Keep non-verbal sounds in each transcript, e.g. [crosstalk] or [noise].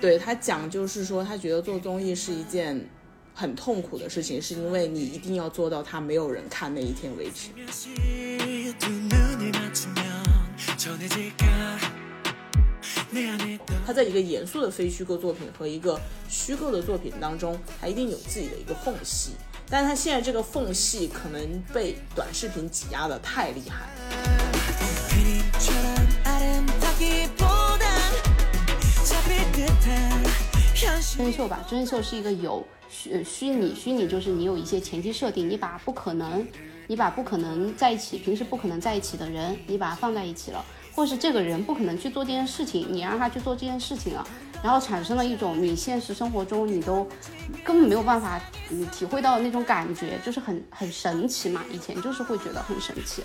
对他讲就是说，他觉得做综艺是一件很痛苦的事情，是因为你一定要做到他没有人看那一天为止。他在一个严肃的非虚构作品和一个虚构的作品当中，他一定有自己的一个缝隙，但是他现在这个缝隙可能被短视频挤压的太厉害。真人秀吧，真人秀是一个有虚虚拟，虚拟就是你有一些前期设定，你把不可能，你把不可能在一起，平时不可能在一起的人，你把它放在一起了。或是这个人不可能去做这件事情，你让他去做这件事情了，然后产生了一种你现实生活中你都根本没有办法嗯体会到的那种感觉，就是很很神奇嘛。以前就是会觉得很神奇，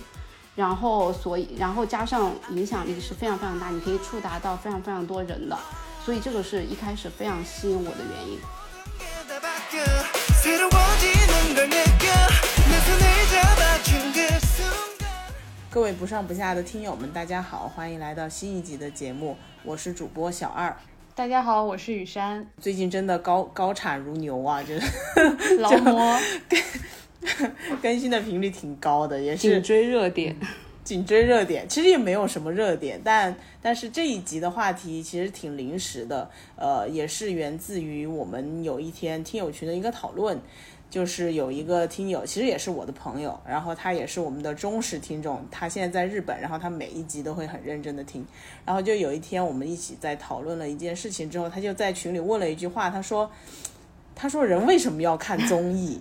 然后所以然后加上影响力是非常非常大，你可以触达到非常非常多人的，所以这个是一开始非常吸引我的原因。各位不上不下的听友们，大家好，欢迎来到新一集的节目，我是主播小二。大家好，我是雨山。最近真的高高产如牛啊，就是 [laughs] 劳模 [laughs] [laughs] 更新的频率挺高的，也是紧追热点，紧追热点。其实也没有什么热点，但但是这一集的话题其实挺临时的，呃，也是源自于我们有一天听友群的一个讨论。就是有一个听友，其实也是我的朋友，然后他也是我们的忠实听众，他现在在日本，然后他每一集都会很认真的听，然后就有一天我们一起在讨论了一件事情之后，他就在群里问了一句话，他说，他说人为什么要看综艺？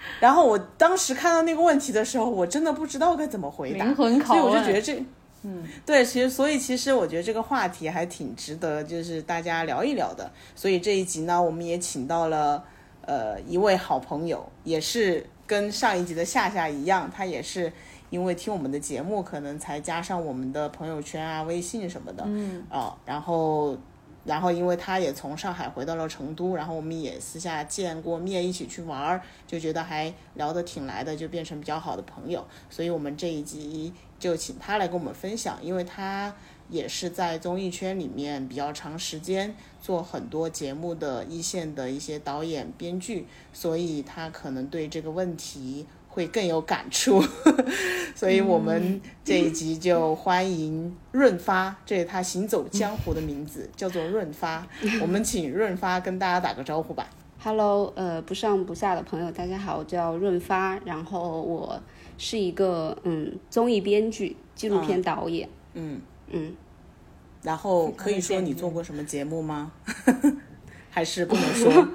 [laughs] 然后我当时看到那个问题的时候，我真的不知道该怎么回答，灵魂拷问，所以我就觉得这，嗯，对，其实所以其实我觉得这个话题还挺值得就是大家聊一聊的，所以这一集呢，我们也请到了。呃，一位好朋友，也是跟上一集的夏夏一样，他也是因为听我们的节目，可能才加上我们的朋友圈啊、微信什么的。嗯啊，然后，然后因为他也从上海回到了成都，然后我们也私下见过面，一起去玩儿，就觉得还聊得挺来的，就变成比较好的朋友。所以我们这一集就请他来跟我们分享，因为他。也是在综艺圈里面比较长时间做很多节目的一线的一些导演、编剧，所以他可能对这个问题会更有感触。[laughs] 所以我们这一集就欢迎润发，这是他行走江湖的名字，叫做润发。我们请润发跟大家打个招呼吧。[laughs] Hello，呃，不上不下的朋友，大家好，我叫润发，然后我是一个嗯综艺编剧、纪录片导演，嗯。嗯，然后可以说你做过什么节目吗？[laughs] 还是不能说？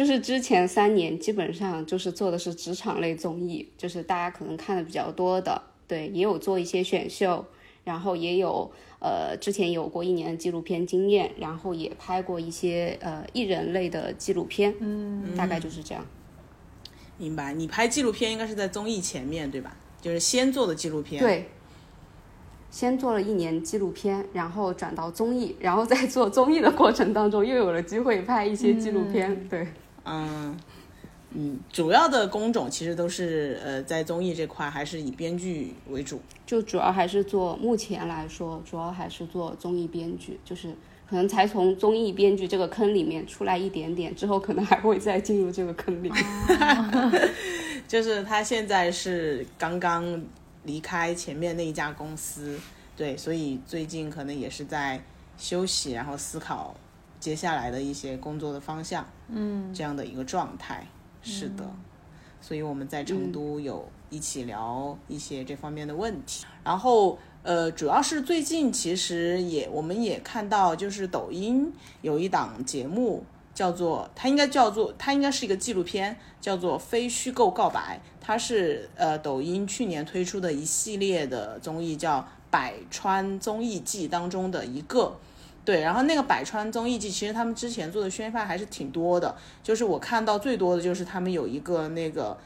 就是之前三年基本上就是做的是职场类综艺，就是大家可能看的比较多的。对，也有做一些选秀，然后也有呃之前有过一年的纪录片经验，然后也拍过一些呃艺人类的纪录片。嗯，大概就是这样。明白，你拍纪录片应该是在综艺前面对吧？就是先做的纪录片。对。先做了一年纪录片，然后转到综艺，然后在做综艺的过程当中，又有了机会拍一些纪录片。对，嗯嗯，主要的工种其实都是呃在综艺这块，还是以编剧为主。就主要还是做，目前来说，主要还是做综艺编剧，就是可能才从综艺编剧这个坑里面出来一点点，之后可能还会再进入这个坑里。[laughs] 就是他现在是刚刚。离开前面那一家公司，对，所以最近可能也是在休息，然后思考接下来的一些工作的方向，嗯，这样的一个状态，是的，所以我们在成都有一起聊一些这方面的问题，然后呃，主要是最近其实也我们也看到，就是抖音有一档节目。叫做它应该叫做它应该是一个纪录片，叫做《非虚构告白》。它是呃抖音去年推出的一系列的综艺，叫《百川综艺季》当中的一个。对，然后那个《百川综艺季》其实他们之前做的宣发还是挺多的，就是我看到最多的就是他们有一个那个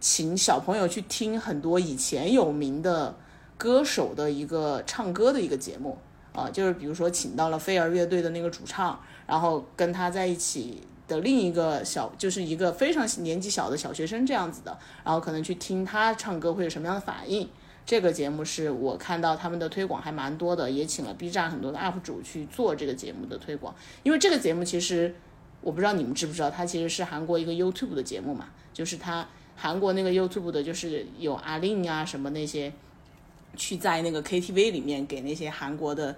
请小朋友去听很多以前有名的歌手的一个唱歌的一个节目啊，就是比如说请到了飞儿乐队的那个主唱。然后跟他在一起的另一个小，就是一个非常年纪小的小学生这样子的，然后可能去听他唱歌会有什么样的反应，这个节目是我看到他们的推广还蛮多的，也请了 B 站很多的 UP 主去做这个节目的推广。因为这个节目其实我不知道你们知不知道，它其实是韩国一个 YouTube 的节目嘛，就是它韩国那个 YouTube 的，就是有阿令啊什么那些，去在那个 KTV 里面给那些韩国的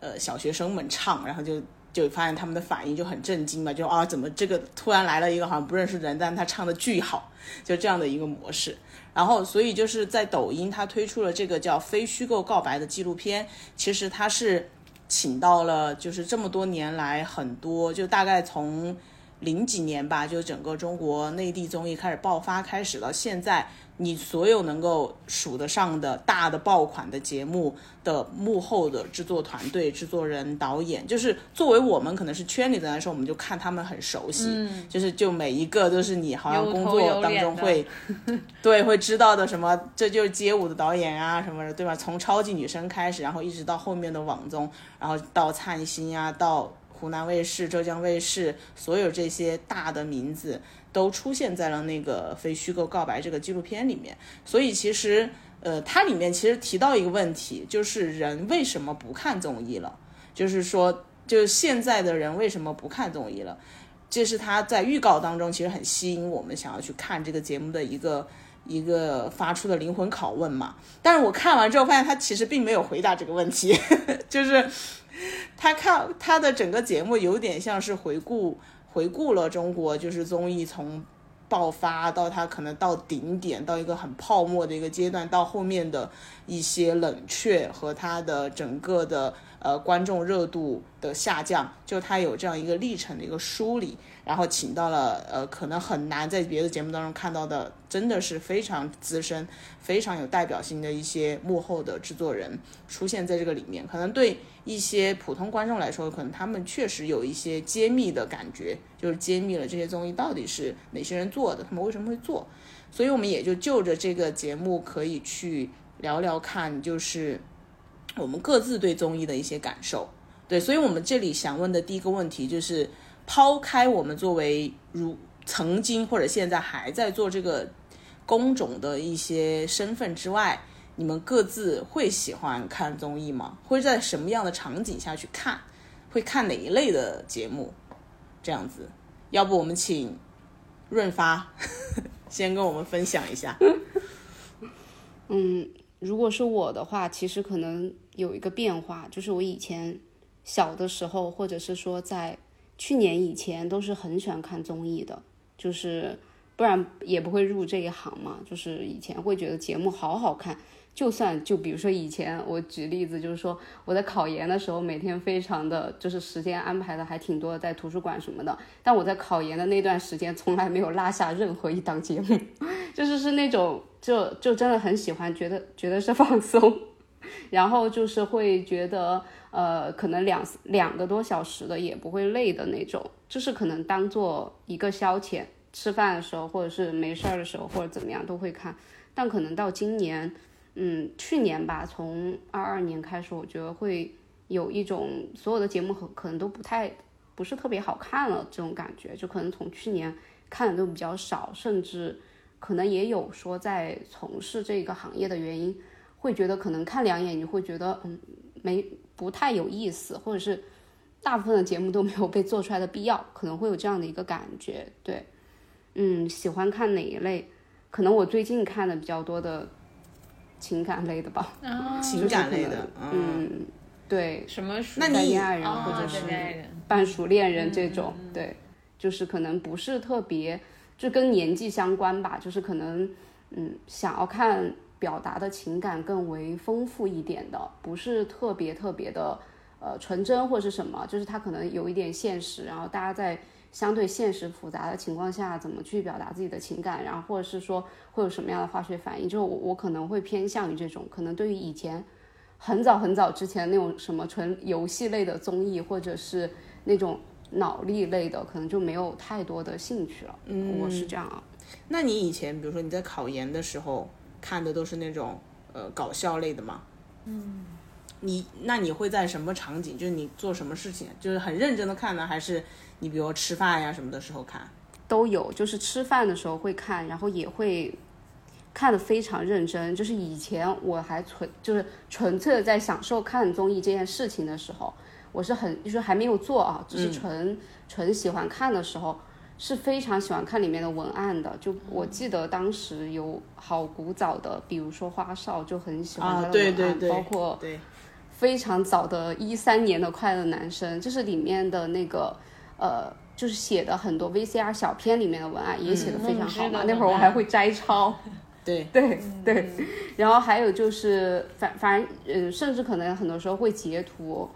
呃小学生们唱，然后就。就发现他们的反应就很震惊嘛，就啊，怎么这个突然来了一个好像不认识人，但他唱的巨好，就这样的一个模式。然后，所以就是在抖音，他推出了这个叫《非虚构告白》的纪录片。其实他是请到了，就是这么多年来很多，就大概从零几年吧，就整个中国内地综艺开始爆发开始到现在。你所有能够数得上的大的爆款的节目的幕后的制作团队、制作人、导演，就是作为我们可能是圈里的来说，我们就看他们很熟悉，就是就每一个都是你好像工作当中会，[laughs] 对会知道的什么，这就是街舞的导演啊什么的，对吧？从超级女声开始，然后一直到后面的网综，然后到灿星啊，到湖南卫视、浙江卫视，所有这些大的名字。都出现在了那个《非虚构告白》这个纪录片里面，所以其实，呃，它里面其实提到一个问题，就是人为什么不看综艺了？就是说，就是现在的人为什么不看综艺了？这是他在预告当中其实很吸引我们想要去看这个节目的一个一个发出的灵魂拷问嘛。但是我看完之后发现他其实并没有回答这个问题，[laughs] 就是他看他的整个节目有点像是回顾。回顾了中国就是综艺从爆发到它可能到顶点，到一个很泡沫的一个阶段，到后面的一些冷却和它的整个的呃观众热度的下降，就它有这样一个历程的一个梳理。然后请到了呃，可能很难在别的节目当中看到的，真的是非常资深、非常有代表性的一些幕后的制作人出现在这个里面。可能对一些普通观众来说，可能他们确实有一些揭秘的感觉，就是揭秘了这些综艺到底是哪些人做的，他们为什么会做。所以我们也就就着这个节目可以去聊聊看，就是我们各自对综艺的一些感受。对，所以我们这里想问的第一个问题就是。抛开我们作为如曾经或者现在还在做这个工种的一些身份之外，你们各自会喜欢看综艺吗？会在什么样的场景下去看？会看哪一类的节目？这样子，要不我们请润发 [laughs] 先跟我们分享一下。嗯，如果是我的话，其实可能有一个变化，就是我以前小的时候，或者是说在。去年以前都是很喜欢看综艺的，就是不然也不会入这一行嘛。就是以前会觉得节目好好看，就算就比如说以前我举例子，就是说我在考研的时候，每天非常的就是时间安排的还挺多，在图书馆什么的。但我在考研的那段时间，从来没有落下任何一档节目，[laughs] 就是是那种就就真的很喜欢，觉得觉得是放松，[laughs] 然后就是会觉得。呃，可能两两个多小时的也不会累的那种，就是可能当做一个消遣，吃饭的时候或者是没事儿的时候或者怎么样都会看。但可能到今年，嗯，去年吧，从二二年开始，我觉得会有一种所有的节目可可能都不太不是特别好看了这种感觉，就可能从去年看的都比较少，甚至可能也有说在从事这个行业的原因，会觉得可能看两眼你会觉得嗯没。不太有意思，或者是大部分的节目都没有被做出来的必要，[laughs] 可能会有这样的一个感觉。对，嗯，喜欢看哪一类？可能我最近看的比较多的情感类的吧，情感类的，嗯，对，什么？那你恋爱人或者是半熟恋人这种，对，就是可能不是特别，就跟年纪相关吧，就是可能，嗯，想要看。表达的情感更为丰富一点的，不是特别特别的，呃，纯真或是什么，就是它可能有一点现实，然后大家在相对现实复杂的情况下，怎么去表达自己的情感，然后或者是说会有什么样的化学反应，就我我可能会偏向于这种，可能对于以前很早很早之前那种什么纯游戏类的综艺，或者是那种脑力类的，可能就没有太多的兴趣了。嗯，我是这样啊。那你以前，比如说你在考研的时候。看的都是那种呃搞笑类的嘛，嗯，你那你会在什么场景？就是你做什么事情，就是很认真的看呢，还是你比如吃饭呀什么的时候看？都有，就是吃饭的时候会看，然后也会看的非常认真。就是以前我还纯就是纯粹的在享受看综艺这件事情的时候，我是很就是还没有做啊，只是纯、纯喜欢看的时候，是非常喜欢看里面的文案的。就我记得当时有好古早的，比如说花少就很喜欢他啊，的文对案，对对，包括对，非常早的一三年的《快乐男生》，就是里面的那个呃，就是写的很多 VCR 小片里面的文案也写的非常好嘛。嗯那会儿我还会摘抄，[laughs] 对对对。然后还有就是反反正嗯，甚至可能很多时候会截图，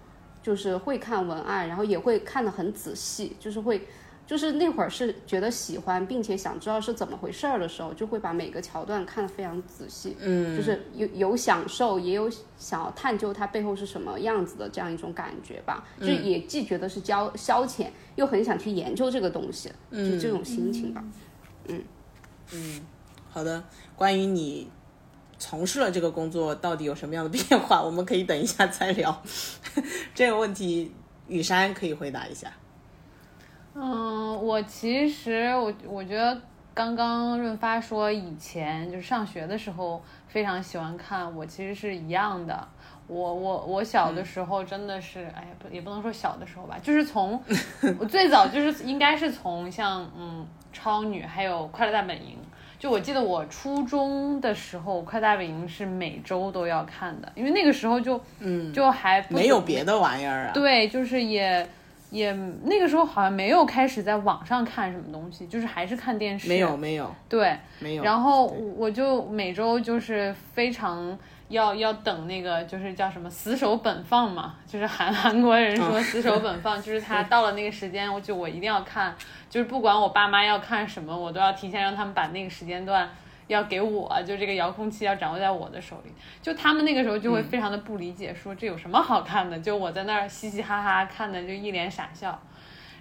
就是会看文案，然后也会看的很仔细，就是会。就是那会儿是觉得喜欢，并且想知道是怎么回事儿的时候，就会把每个桥段看得非常仔细。嗯，就是有有享受，也有想要探究它背后是什么样子的这样一种感觉吧。就也既觉得是消消遣，又很想去研究这个东西，就这种心情吧。嗯嗯好的，关于你从事了这个工作到底有什么样的变化，我们可以等一下再聊。[laughs] 这个问题，雨山可以回答一下。嗯，我其实我我觉得刚刚润发说以前就是上学的时候非常喜欢看，我其实是一样的。我我我小的时候真的是，哎呀，不也不能说小的时候吧，就是从我 [laughs] 最早就是应该是从像嗯超女还有快乐大本营，就我记得我初中的时候，快乐大本营是每周都要看的，因为那个时候就嗯就还没有别的玩意儿啊。对，就是也也那个时候好像没有开始在网上看什么东西，就是还是看电视。没有没有对，没有。然后我就每周就是非常要要等那个就是叫什么死守本放嘛，就是韩韩国人说死守本放，就是他到了那个时间，我就我一定要看，就是不管我爸妈要看什么，我都要提前让他们把那个时间段。要给我，就这个遥控器要掌握在我的手里。就他们那个时候就会非常的不理解，说这有什么好看的？就我在那儿嘻嘻哈哈看的，就一脸傻笑。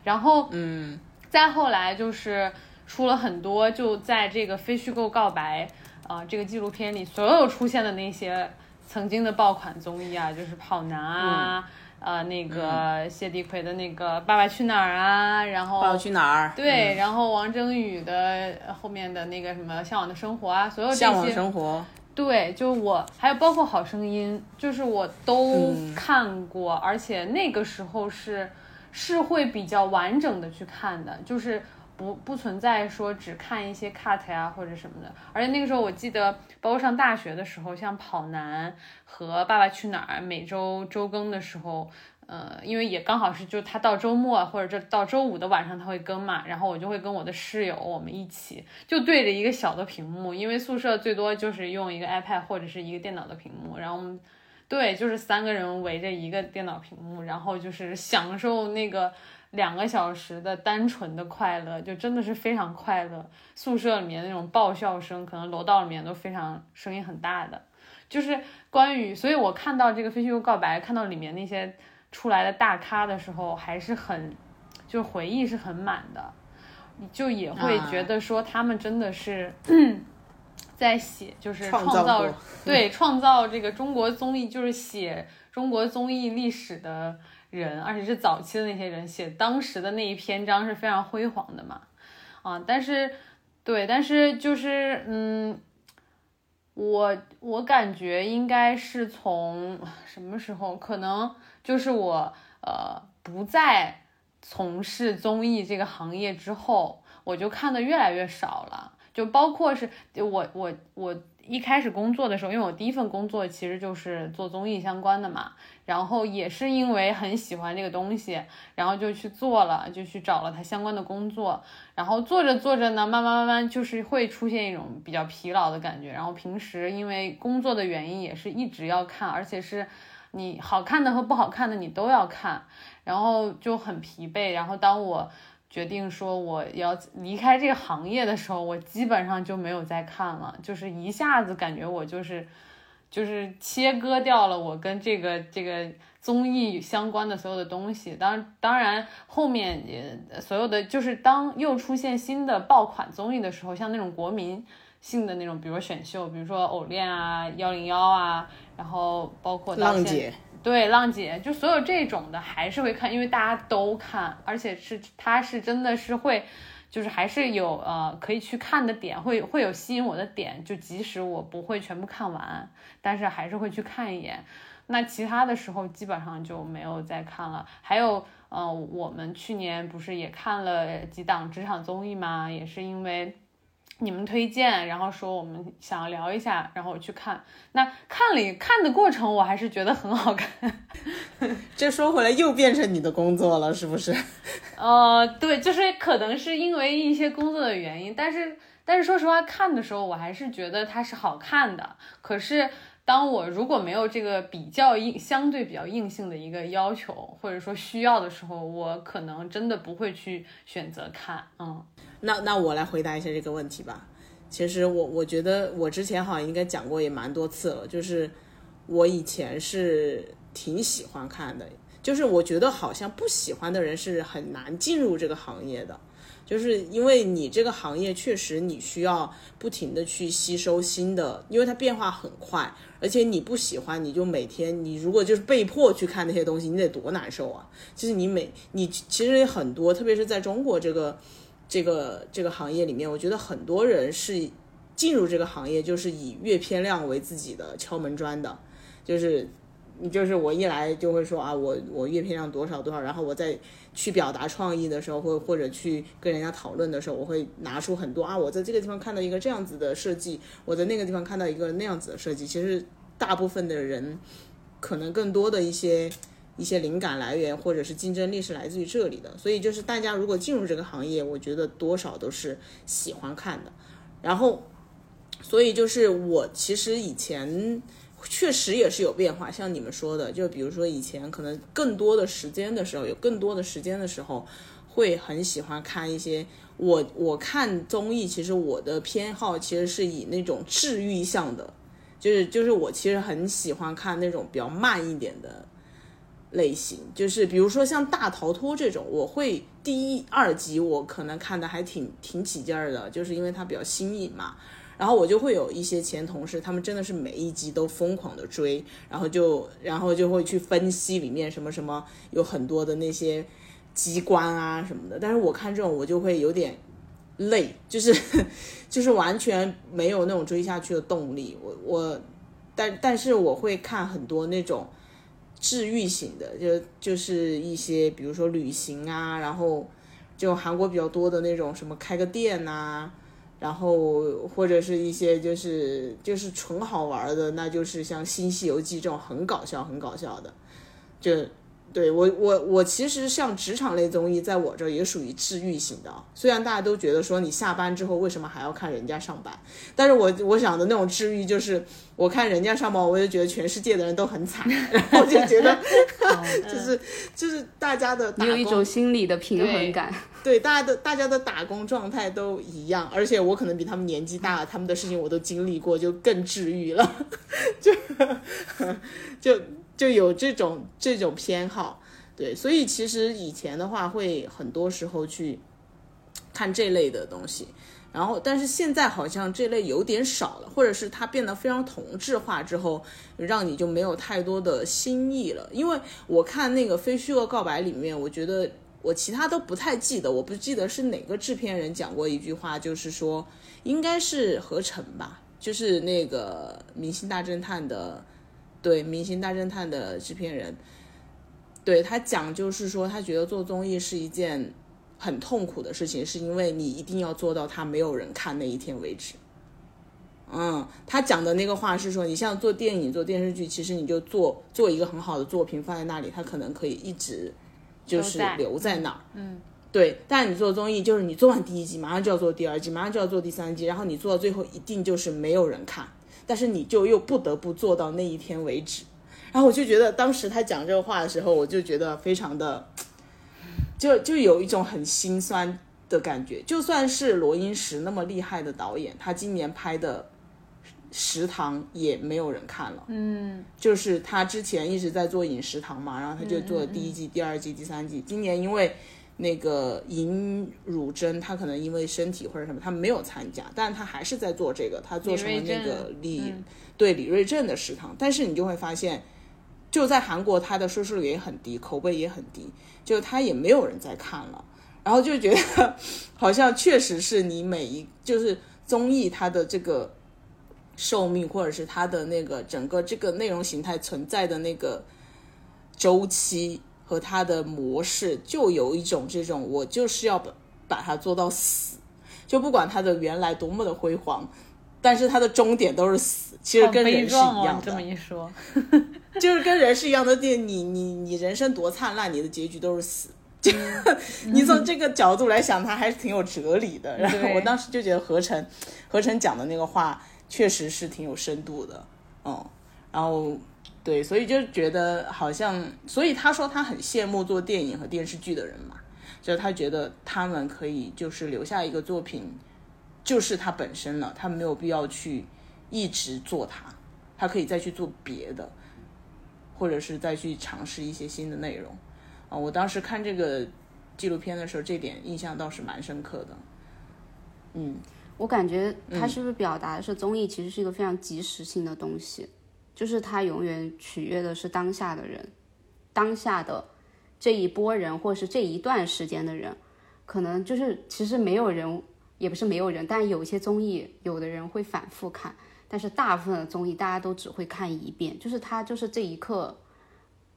然后，嗯，再后来就是出了很多，就在这个非虚构告白啊、这个纪录片里，所有出现的那些曾经的爆款综艺啊，就是跑男啊。呃，那个谢涤奎的那个《爸爸去哪儿》啊，然后爸爸去哪儿？对，然后王征宇的后面的那个什么《向往的生活》啊，所有这向往些，生活。对，就我还有包括《好声音》，就是我都嗯看过，而且那个时候是是会比较完整的去看的，就是不不存在说只看一些 cut 呀、或者什么的。而且那个时候我记得，包括上大学的时候，像《跑男》和《爸爸去哪儿》每周周更的时候。呃，因为也刚好是就他到周末或者这到周五的晚上他会更嘛，然后我就会跟我的室友我们一起就对着一个小的屏幕，因为宿舍最多就是用一个 iPad 或者是一个电脑的屏幕，然后我们对就是三个人围着一个电脑屏幕，然后就是享受那个两个小时的单纯的快乐，就真的是非常快乐。宿舍里面那种爆笑声，可能楼道里面都非常声音很大的，就是关于，所以我看到这个《非虚构告白》，看到里面那些。出来的大咖的时候，还是很，就回忆是很满的，就也会觉得说他们真的是、[clears throat] 在写，就是创创造对创造这个中国综艺，就是写中国综艺历史的人，而且是早期的那些人写当时的那一篇章是非常辉煌的嘛，啊，但是对，但是就是嗯。我我感觉应该是从什么时候？可能就是我呃不再从事综艺这个行业之后，我就看的越来越少了。就包括是我我我一开始工作的时候，因为我第一份工作其实就是做综艺相关的嘛，然后也是因为很喜欢这个东西，然后就去做了，就去找了它相关的工作。然后做着做着呢，慢慢慢慢就是会出现一种比较疲劳的感觉。然后平时因为工作的原因，也是一直要看，而且是你好看的和不好看的你都要看，然后就很疲惫。然后当我决定说我要离开这个行业的时候，我基本上就没有再看了，就是一下子感觉我就是就是切割掉了我跟这个这个综艺相关的所有的东西。当当然后面也所有的就是当又出现新的爆款综艺的时候，像那种国民性的那种，比如说选秀，比如说偶练啊、幺零幺啊，然后包括到现浪姐，对，浪姐就所有这种的还是会看，因为大家都看，而且是他是真的是会，就是还是有呃可以去看的点，会会有吸引我的点，就即使我不会全部看完，但是还是会去看一眼。那其他的时候基本上就没有再看了。还有，呃，我们去年不是也看了几档职场综艺吗？也是因为你们推荐，然后说我们想要聊一下，然后我去看。那看了看的过程，我还是觉得很好看。[laughs] 这说回来又变成你的工作了，是不是？[laughs] 呃，对，就是可能是因为一些工作的原因，但是但是说实话，看的时候我还是觉得它是好看的。可是。当我如果没有这个比较硬、相对比较硬性的一个要求，或者说需要的时候，我可能真的不会去选择看。嗯，那那我来回答一下这个问题吧。其实我我觉得我之前好像应该讲过也蛮多次了，就是我以前是挺喜欢看的，就是我觉得好像不喜欢的人是很难进入这个行业的。就是因为你这个行业确实你需要不停的去吸收新的，因为它变化很快，而且你不喜欢，你就每天你如果就是被迫去看那些东西，你得多难受啊！就是你每你其实很多，特别是在中国这个这个这个行业里面，我觉得很多人是进入这个行业就是以阅片量为自己的敲门砖的，就是。你就是我一来就会说啊，我我阅片量多少多少，然后我再去表达创意的时候，或或者去跟人家讨论的时候，我会拿出很多啊，我在这个地方看到一个这样子的设计，我在那个地方看到一个那样子的设计。其实大部分的人可能更多的一些一些灵感来源或者是竞争力是来自于这里的。所以就是大家如果进入这个行业，我觉得多少都是喜欢看的。然后，所以就是我其实以前。确实也是有变化，像你们说的，就比如说以前可能更多的时间的时候，有更多的时间的时候，会很喜欢看一些我我看综艺，其实我的偏好其实是以那种治愈向的，就是就是我其实很喜欢看那种比较慢一点的类型，就是比如说像大逃脱这种，我会第一二集我可能看的还挺挺起劲儿的，就是因为它比较新颖嘛。然后我就会有一些前同事，他们真的是每一集都疯狂的追，然后就然后就会去分析里面什么什么，有很多的那些机关啊什么的。但是我看这种我就会有点累，就是 [laughs] 就是完全没有那种追下去的动力。我我但但是我会看很多那种治愈型的，就就是一些比如说旅行啊，然后就韩国比较多的那种什么开个店呐。然后或者是一些就是就是纯好玩的，那就是像《新西游记》这种很搞笑很搞笑的，就对我我我其实像职场类综艺，在我这也属于治愈型的。虽然大家都觉得说你下班之后为什么还要看人家上班，但是我我想的那种治愈就是我看人家上班，我就觉得全世界的人都很惨，然后就觉得 [laughs] [laughs] 就是就是大家的你有一种心理的平衡感。对，大家的大家的打工状态都一样，而且我可能比他们年纪大，他们的事情我都经历过，就更治愈了，[laughs] 就就就有这种这种偏好。对，所以其实以前的话会很多时候去看这类的东西，然后但是现在好像这类有点少了，或者是它变得非常同质化之后，让你就没有太多的新意了。因为我看那个《非虚构告白》里面，我觉得。我其他都不太记得，我不记得是哪个制片人讲过一句话，就是说应该是何晨吧，就是那个《明星大侦探》的，对《明星大侦探》的制片人，对他讲就是说他觉得做综艺是一件很痛苦的事情，是因为你一定要做到他没有人看那一天为止。嗯，他讲的那个话是说，你像做电影、做电视剧，其实你就做做一个很好的作品放在那里，他可能可以一直。就是留在那儿，嗯，对。但你做综艺，就是你做完第一季，马上就要做第二季，马上就要做第三季，然后你做到最后，一定就是没有人看，但是你就又不得不做到那一天为止。然后我就觉得，当时他讲这个话的时候，我就觉得非常的，[tsk] 就就有一种很心酸的感觉。就算是罗英石那么厉害的导演，他今年拍的。食堂也没有人看了，嗯，就是他之前一直在做饮食堂嘛，然后他就做了第一季、第二季、第三季。今年因为那个尹汝贞，她可能因为身体或者什么，她没有参加，但她还是在做这个，她做成了那个李对李瑞镇的食堂。但是你就会发现，就在韩国，他的收视率也很低，口碑也很低，就他也没有人在看了。然后就觉得好像确实是你每一就是综艺它的这个寿命，或者是它的那个整个这个内容形态存在的那个周期和他的模式，就有一种这种我就是要把把它做到死，就不管它的原来多么的辉煌，但是它的终点都是死。其实跟人是一样的。这么一说，[laughs] 就是跟人是一样的。你你你你人生多灿烂，你的结局都是死。就你从这个角度来想，他还是挺有哲理的。然后我当时就觉得何晨，何晨讲的那个话确实是挺有深度的。嗯，然后对，所以就觉得好像，所以他说他很羡慕做电影和电视剧的人嘛，就是他觉得他们可以就是留下一个作品，就是他本身了，他没有必要去一直做它，他可以再去做别的，或者是再去尝试一些新的内容。啊，我当时看这个纪录片的时候，这点印象倒是蛮深刻的。嗯，我感觉他是不是表达的是综艺其实是一个非常即时性的东西，就是他永远取悦的是当下的人，当下的这一波人，或是这一段时间的人，可能就是其实没有人，也不是没有人，但有一些综艺，有的人会反复看，但是大部分的综艺大家都只会看一遍，就是他就是这一刻。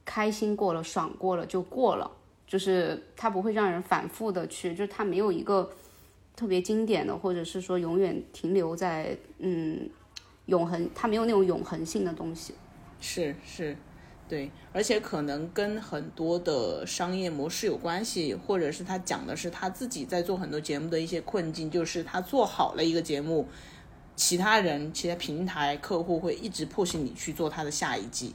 开心过了，爽过了就过了，就是他不会让人反复的去，就是他没有一个特别经典的，或者是说永远停留在嗯永恒，它没有那种永恒性的东西。是是，对，而且可能跟很多的商业模式有关系，或者是他讲的是他自己在做很多节目的一些困境，就是他做好了一个节目，其他人、其他平台、客户会一直迫使你去做他的下一季。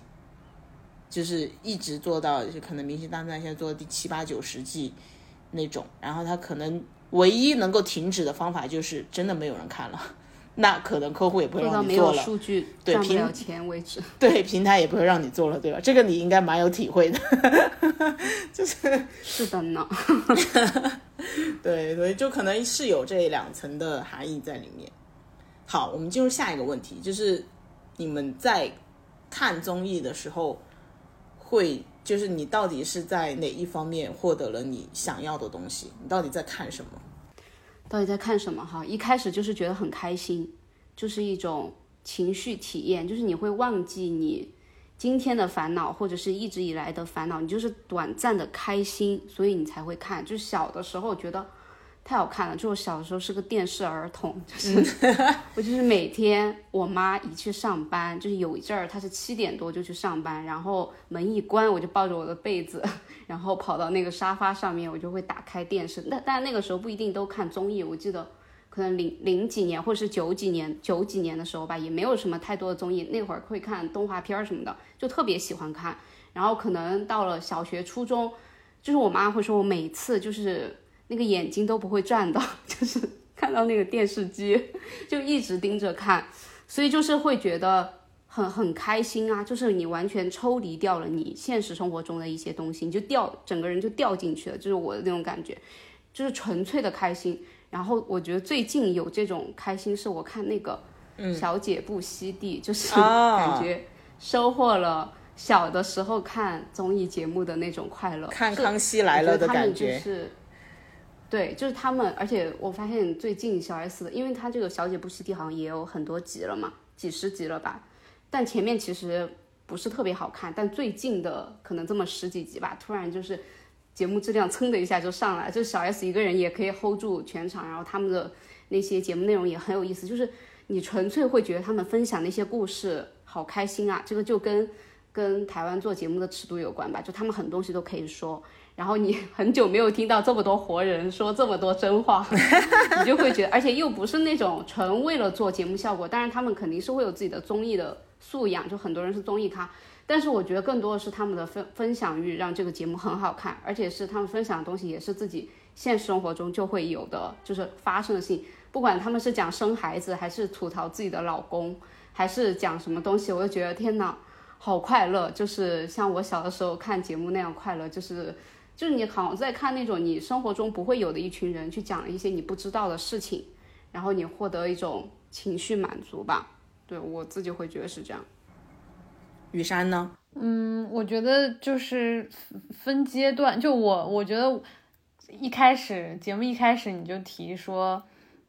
就是一直做到，就可能《明星大战》现在做到第七八九十季那种，然后他可能唯一能够停止的方法就是真的没有人看了，那可能客户也不会让你做了，数据对赚不了钱为止，[laughs] 对平台也不会让你做了，对吧？这个你应该蛮有体会的，[laughs] 就是是的呢，[laughs] 对，所以就可能是有这两层的含义在里面。好，我们进入下一个问题，就是你们在看综艺的时候。会就是你到底是在哪一方面获得了你想要的东西？你到底在看什么？到底在看什么？哈，一开始就是觉得很开心，就是一种情绪体验，就是你会忘记你今天的烦恼或者是一直以来的烦恼，你就是短暂的开心，所以你才会看。就小的时候觉得。太好看了！就我小的时候是个电视儿童，就是我就是每天我妈一去上班，就是有一阵儿她是七点多就去上班，然后门一关，我就抱着我的被子，然后跑到那个沙发上面，我就会打开电视。但但那个时候不一定都看综艺，我记得可能零零几年或者是九几年九几年的时候吧，也没有什么太多的综艺，那会儿会看动画片儿什么的，就特别喜欢看。然后可能到了小学初中，就是我妈会说我每次就是。那个眼睛都不会转的，[laughs] 就是看到那个电视机 [laughs] 就一直盯着看，所以就是会觉得很很开心啊，就是你完全抽离掉了你现实生活中的一些东西，你就掉整个人就掉进去了，就是我的那种感觉，就是纯粹的开心。然后我觉得最近有这种开心，是我看那个小姐不吸地，就是感觉收获了小的时候看综艺节目的那种快乐，看康熙来了的感觉。对，就是他们，而且我发现最近小 S 的，因为他这个小姐不吸地好像也有很多集了嘛，几十集了吧，但前面其实不是特别好看，但最近的可能这么十几集吧，突然就是节目质量噌的一下就上来，就小 S 一个人也可以 hold 住全场，然后他们的那些节目内容也很有意思，就是你纯粹会觉得他们分享那些故事好开心啊，这个就跟跟台湾做节目的尺度有关吧，就他们很多东西都可以说。然后你很久没有听到这么多活人说这么多真话，[laughs] 你就会觉得，而且又不是那种纯为了做节目效果。当然，他们肯定是会有自己的综艺的素养，就很多人是综艺咖。但是我觉得更多的是他们的分分享欲让这个节目很好看，而且是他们分享的东西也是自己现实生活中就会有的，就是发生的事情。不管他们是讲生孩子，还是吐槽自己的老公，还是讲什么东西，我就觉得天哪，好快乐！就是像我小的时候看节目那样快乐，就是。就是你好像在看那种你生活中不会有的一群人去讲一些你不知道的事情，然后你获得一种情绪满足吧。对我自己会觉得是这样。雨山呢？嗯，我觉得就是分阶段。就我，我觉得一开始节目一开始你就提说，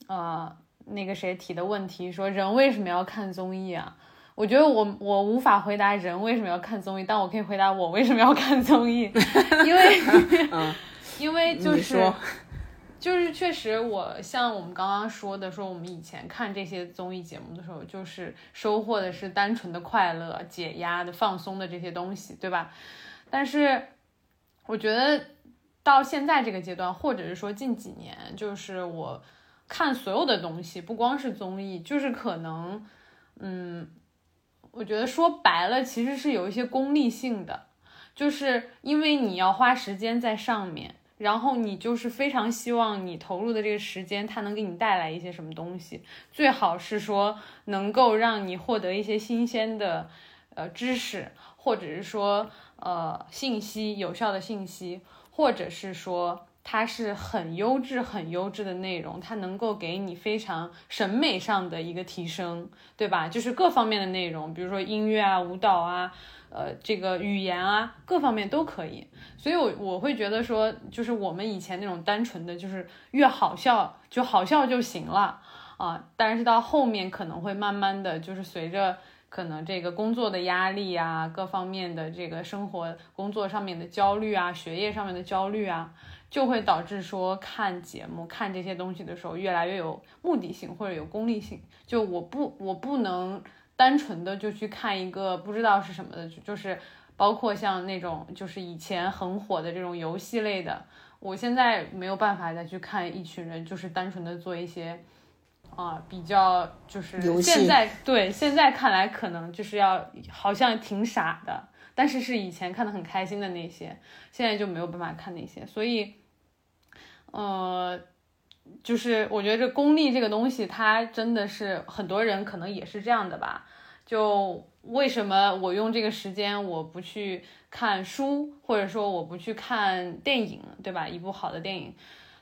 呃，那个谁提的问题说人为什么要看综艺啊？我觉得我我无法回答人为什么要看综艺，但我可以回答我为什么要看综艺，[laughs] 因为因为就是就是确实我像我们刚刚说的，说我们以前看这些综艺节目的时候，就是收获的是单纯的快乐、解压的、放松的这些东西，对吧？但是我觉得到现在这个阶段，或者是说近几年，就是我看所有的东西，不光是综艺，就是可能嗯。我觉得说白了，其实是有一些功利性的，就是因为你要花时间在上面，然后你就是非常希望你投入的这个时间，它能给你带来一些什么东西，最好是说能够让你获得一些新鲜的呃知识，或者是说呃信息有效的信息，或者是说。它是很优质、很优质的内容，它能够给你非常审美上的一个提升，对吧？就是各方面的内容，比如说音乐啊、舞蹈啊，呃，这个语言啊，各方面都可以。所以，我我会觉得说，就是我们以前那种单纯的就是越好笑就好笑就行了啊，但是到后面可能会慢慢的就是随着可能这个工作的压力啊，各方面的这个生活工作上面的焦虑啊，学业上面的焦虑啊。就会导致说看节目、看这些东西的时候越来越有目的性或者有功利性。就我不我不能单纯的就去看一个不知道是什么的，就是包括像那种就是以前很火的这种游戏类的，我现在没有办法再去看一群人就是单纯的做一些啊比较就是现在对现在看来可能就是要好像挺傻的。但是是以前看的很开心的那些，现在就没有办法看那些，所以，呃，就是我觉得这功利这个东西，它真的是很多人可能也是这样的吧。就为什么我用这个时间我不去看书，或者说我不去看电影，对吧？一部好的电影。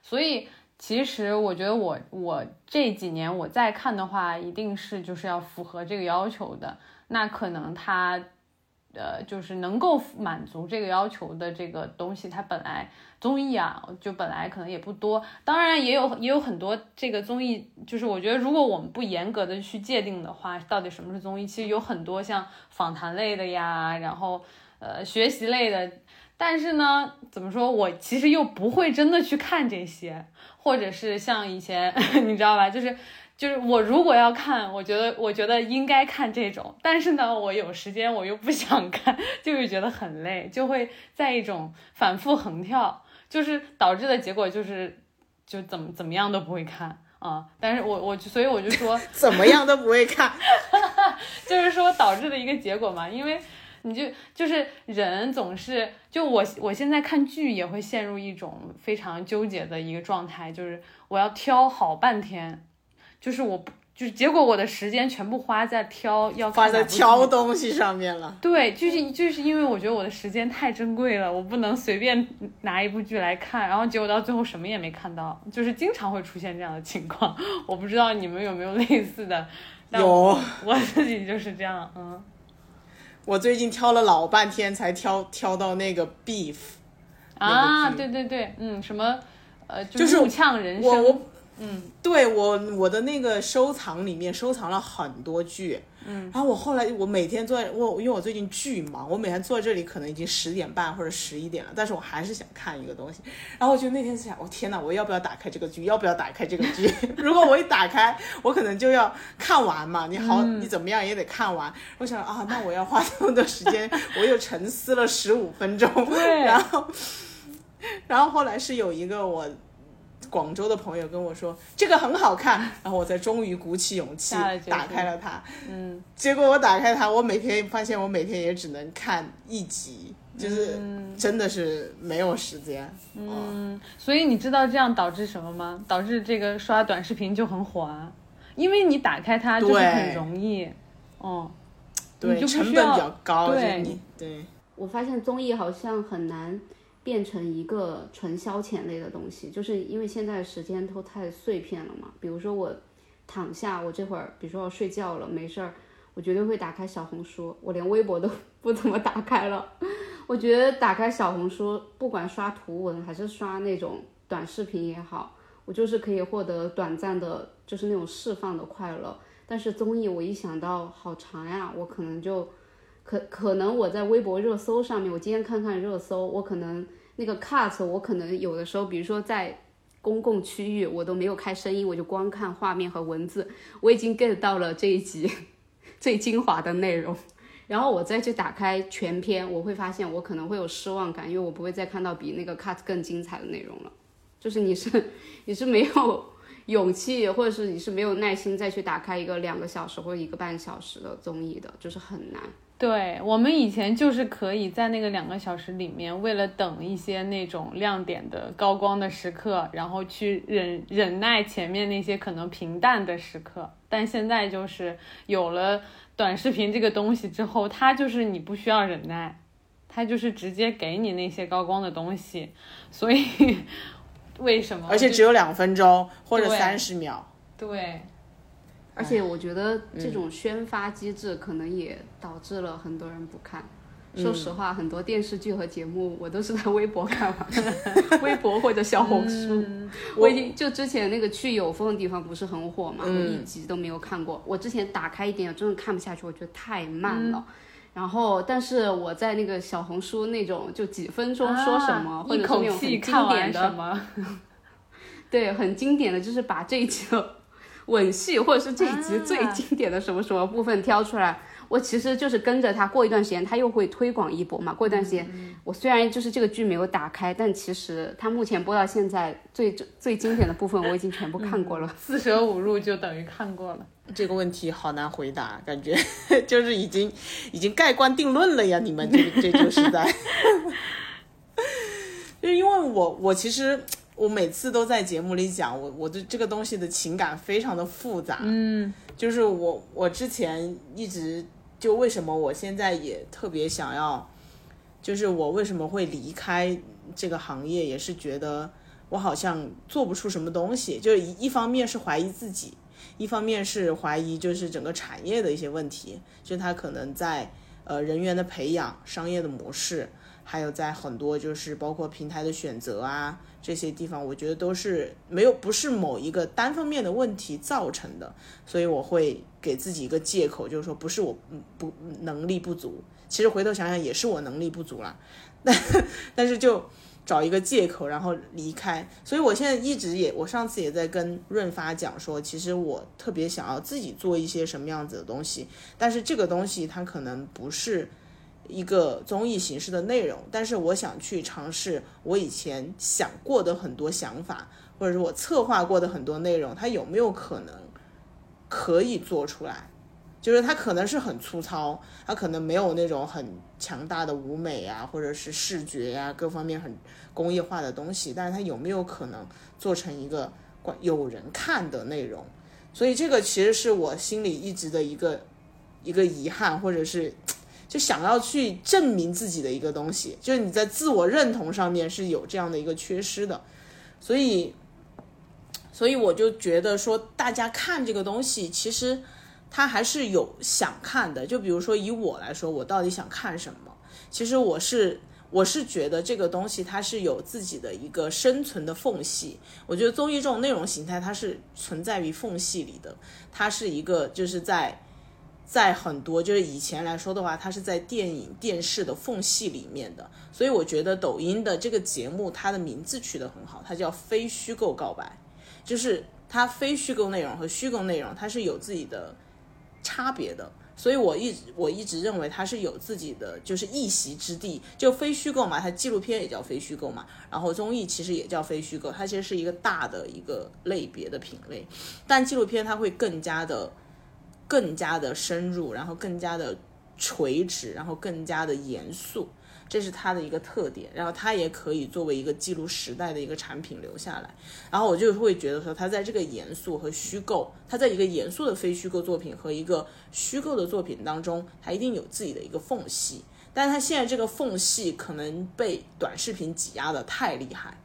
所以其实我觉得我我这几年我再看的话，一定是就是要符合这个要求的。那可能它。呃，就是能够满足这个要求的这个东西，它本来综艺啊，就本来可能也不多。当然也有也有很多这个综艺，就是我觉得如果我们不严格的去界定的话，到底什么是综艺，其实有很多像访谈类的呀，然后呃学习类的。但是呢，怎么说我其实又不会真的去看这些，或者是像以前 [laughs] 你知道吧，就是。就是我如果要看，我觉得我觉得应该看这种，但是呢，我有时间我又不想看，就是觉得很累，就会在一种反复横跳，就是导致的结果就是就怎么怎么样都不会看啊。但是我我所以我就说 [laughs] 怎么样都不会看，[laughs] 就是说导致的一个结果嘛，因为你就就是人总是就我我现在看剧也会陷入一种非常纠结的一个状态，就是我要挑好半天。就是我不，就是结果我的时间全部花在挑要花在挑东西上面了。对，就是就是因为我觉得我的时间太珍贵了，我不能随便拿一部剧来看，然后结果到最后什么也没看到，就是经常会出现这样的情况。[laughs] 我不知道你们有没有类似的？有，[laughs] 我自己就是这样。嗯，我最近挑了老半天才挑挑到那个 beef。啊，对对对，嗯，什么呃，就是怒呛人生。嗯，对我我的那个收藏里面收藏了很多剧，嗯，然后我后来我每天坐在我因为我最近巨忙，我每天坐在这里可能已经十点半或者十一点了，但是我还是想看一个东西，然后我就那天想，我天呐，我要不要打开这个剧？要不要打开这个剧？[laughs] 如果我一打开，我可能就要看完嘛，你好，你怎么样也得看完。我想啊，那我要花这么多时间，我又沉思了十五分钟，然后，然后后来是有一个我。广州的朋友跟我说这个很好看，[laughs] 然后我才终于鼓起勇气打开了它。嗯，结果我打开它，我每天发现我每天也只能看一集，就是真的是没有时间。嗯，所以你知道这样导致什么吗？导致这个刷短视频就很滑，因为你打开它就是很容易。哦，对，成本比较高。对，对。我发现综艺好像很难。变成一个纯消遣类的东西，就是因为现在时间都太碎片了嘛。比如说我躺下，我这会儿，比如说要睡觉了，没事儿，我绝对会打开小红书，我连微博都不怎么打开了。[laughs] 我觉得打开小红书，不管刷图文还是刷那种短视频也好，我就是可以获得短暂的，就是那种释放的快乐。但是综艺我一想到好长呀，我可能就可可能我在微博热搜上面，我今天看看热搜，我可能那个 cut，我可能有的时候，比如说在公共区域，我都没有开声音，我就光看画面和文字，我已经 get 到了这一集 [laughs] 最精华的内容。然后我再去打开全篇，我会发现我可能会有失望感，因为我不会再看到比那个 cut 更精彩的内容了。就是你是 [laughs] 你是没有勇气，或者是你是没有耐心再去打开一个两个小时或者一个半小时的综艺的，就是很难。对我们以前就是可以在那个两个小时里面，为了等一些那种亮点的高光的时刻，然后去忍忍耐前面那些可能平淡的时刻。但现在就是有了。短视频这个东西之后，它就是你不需要忍耐，它就是直接给你那些高光的东西，所以为什么？而且只有两分钟或者三十秒。对，而且我觉得这种宣发机制可能也导致了很多人不看。说实话，很多电视剧和节目我都是在微博看完的，[laughs] 微博或者小红书。我已经就之前那个去有风的地方不是很火嘛，我一集都没有看过。我之前打开一点，我真的看不下去，我觉得太慢了。然后，但是我在那个小红书那种就几分钟说什么，或者是那种很经典的，[laughs] 对，很经典的就是把这一集的吻戏，或者是这一集最经典的什么什么部分挑出来。我其实就是跟着他，过一段时间他又会推广一波嘛。过一段时间，我虽然就是这个剧没有打开，但其实他目前播到现在最最经典的部分我已经全部看过了。四舍五入就等于看过了。这个问题好难回答，感觉 [laughs] 就是已经已经盖棺定论了呀！你们这这就是在，[laughs] 就因为我我其实我每次都在节目里讲，我我对这个东西的情感非常的复杂。嗯，就是我我之前一直。就为什么我现在也特别想要，就是我为什么会离开这个行业，也是觉得我好像做不出什么东西。就一一方面是怀疑自己，一方面是怀疑就是整个产业的一些问题，就它可能在呃人员的培养、商业的模式，还有在很多就是包括平台的选择啊。这些地方我觉得都是没有不是某一个单方面的问题造成的，所以我会给自己一个借口，就是说不是我不能力不足，其实回头想想也是我能力不足了，[laughs] 但但是就找一个借口然后离开。所以我现在一直也，我上次也在跟润发讲说，其实我特别想要自己做一些什么样子的东西，但是这个东西它可能不是。一个综艺形式的内容，但是我想去尝试我以前想过的很多想法，或者是我策划过的很多内容，它有没有可能可以做出来？就是它可能是很粗糙，它可能没有那种很强大的舞美啊，或者是视觉呀各方面很工业化的东西，但是它有没有可能做成一个管有人看的内容？所以这个其实是我心里一直的一个一个遗憾，或者是。就想要去证明自己的一个东西，就是你在自我认同上面是有这样的一个缺失的，所以，所以我就觉得说，大家看这个东西，其实他还是有想看的。就比如说以我来说，我到底想看什么？其实我是我是觉得这个东西它是有自己的一个生存的缝隙。我觉得综艺这种内容形态，它是存在于缝隙里的，它是一个就是在。在很多就是以前来说的话，它是在电影、电视的缝隙里面的，所以我觉得抖音的这个节目，它的名字取得很好，它叫非虚构告白，就是它非虚构内容和虚构内容它是有自己的差别的，所以我一直我一直认为它是有自己的就是一席之地，就非虚构嘛，它纪录片也叫非虚构嘛，然后综艺其实也叫非虚构，它其实是一个大的一个类别的品类，但纪录片它会更加的。更加的深入，然后更加的垂直，然后更加的严肃，这是它的一个特点。然后它也可以作为一个记录时代的一个产品留下来。然后我就会觉得说，它在这个严肃和虚构，它在一个严肃的非虚构作品和一个虚构的作品当中，它一定有自己的一个缝隙。但是它现在这个缝隙可能被短视频挤压的太厉害，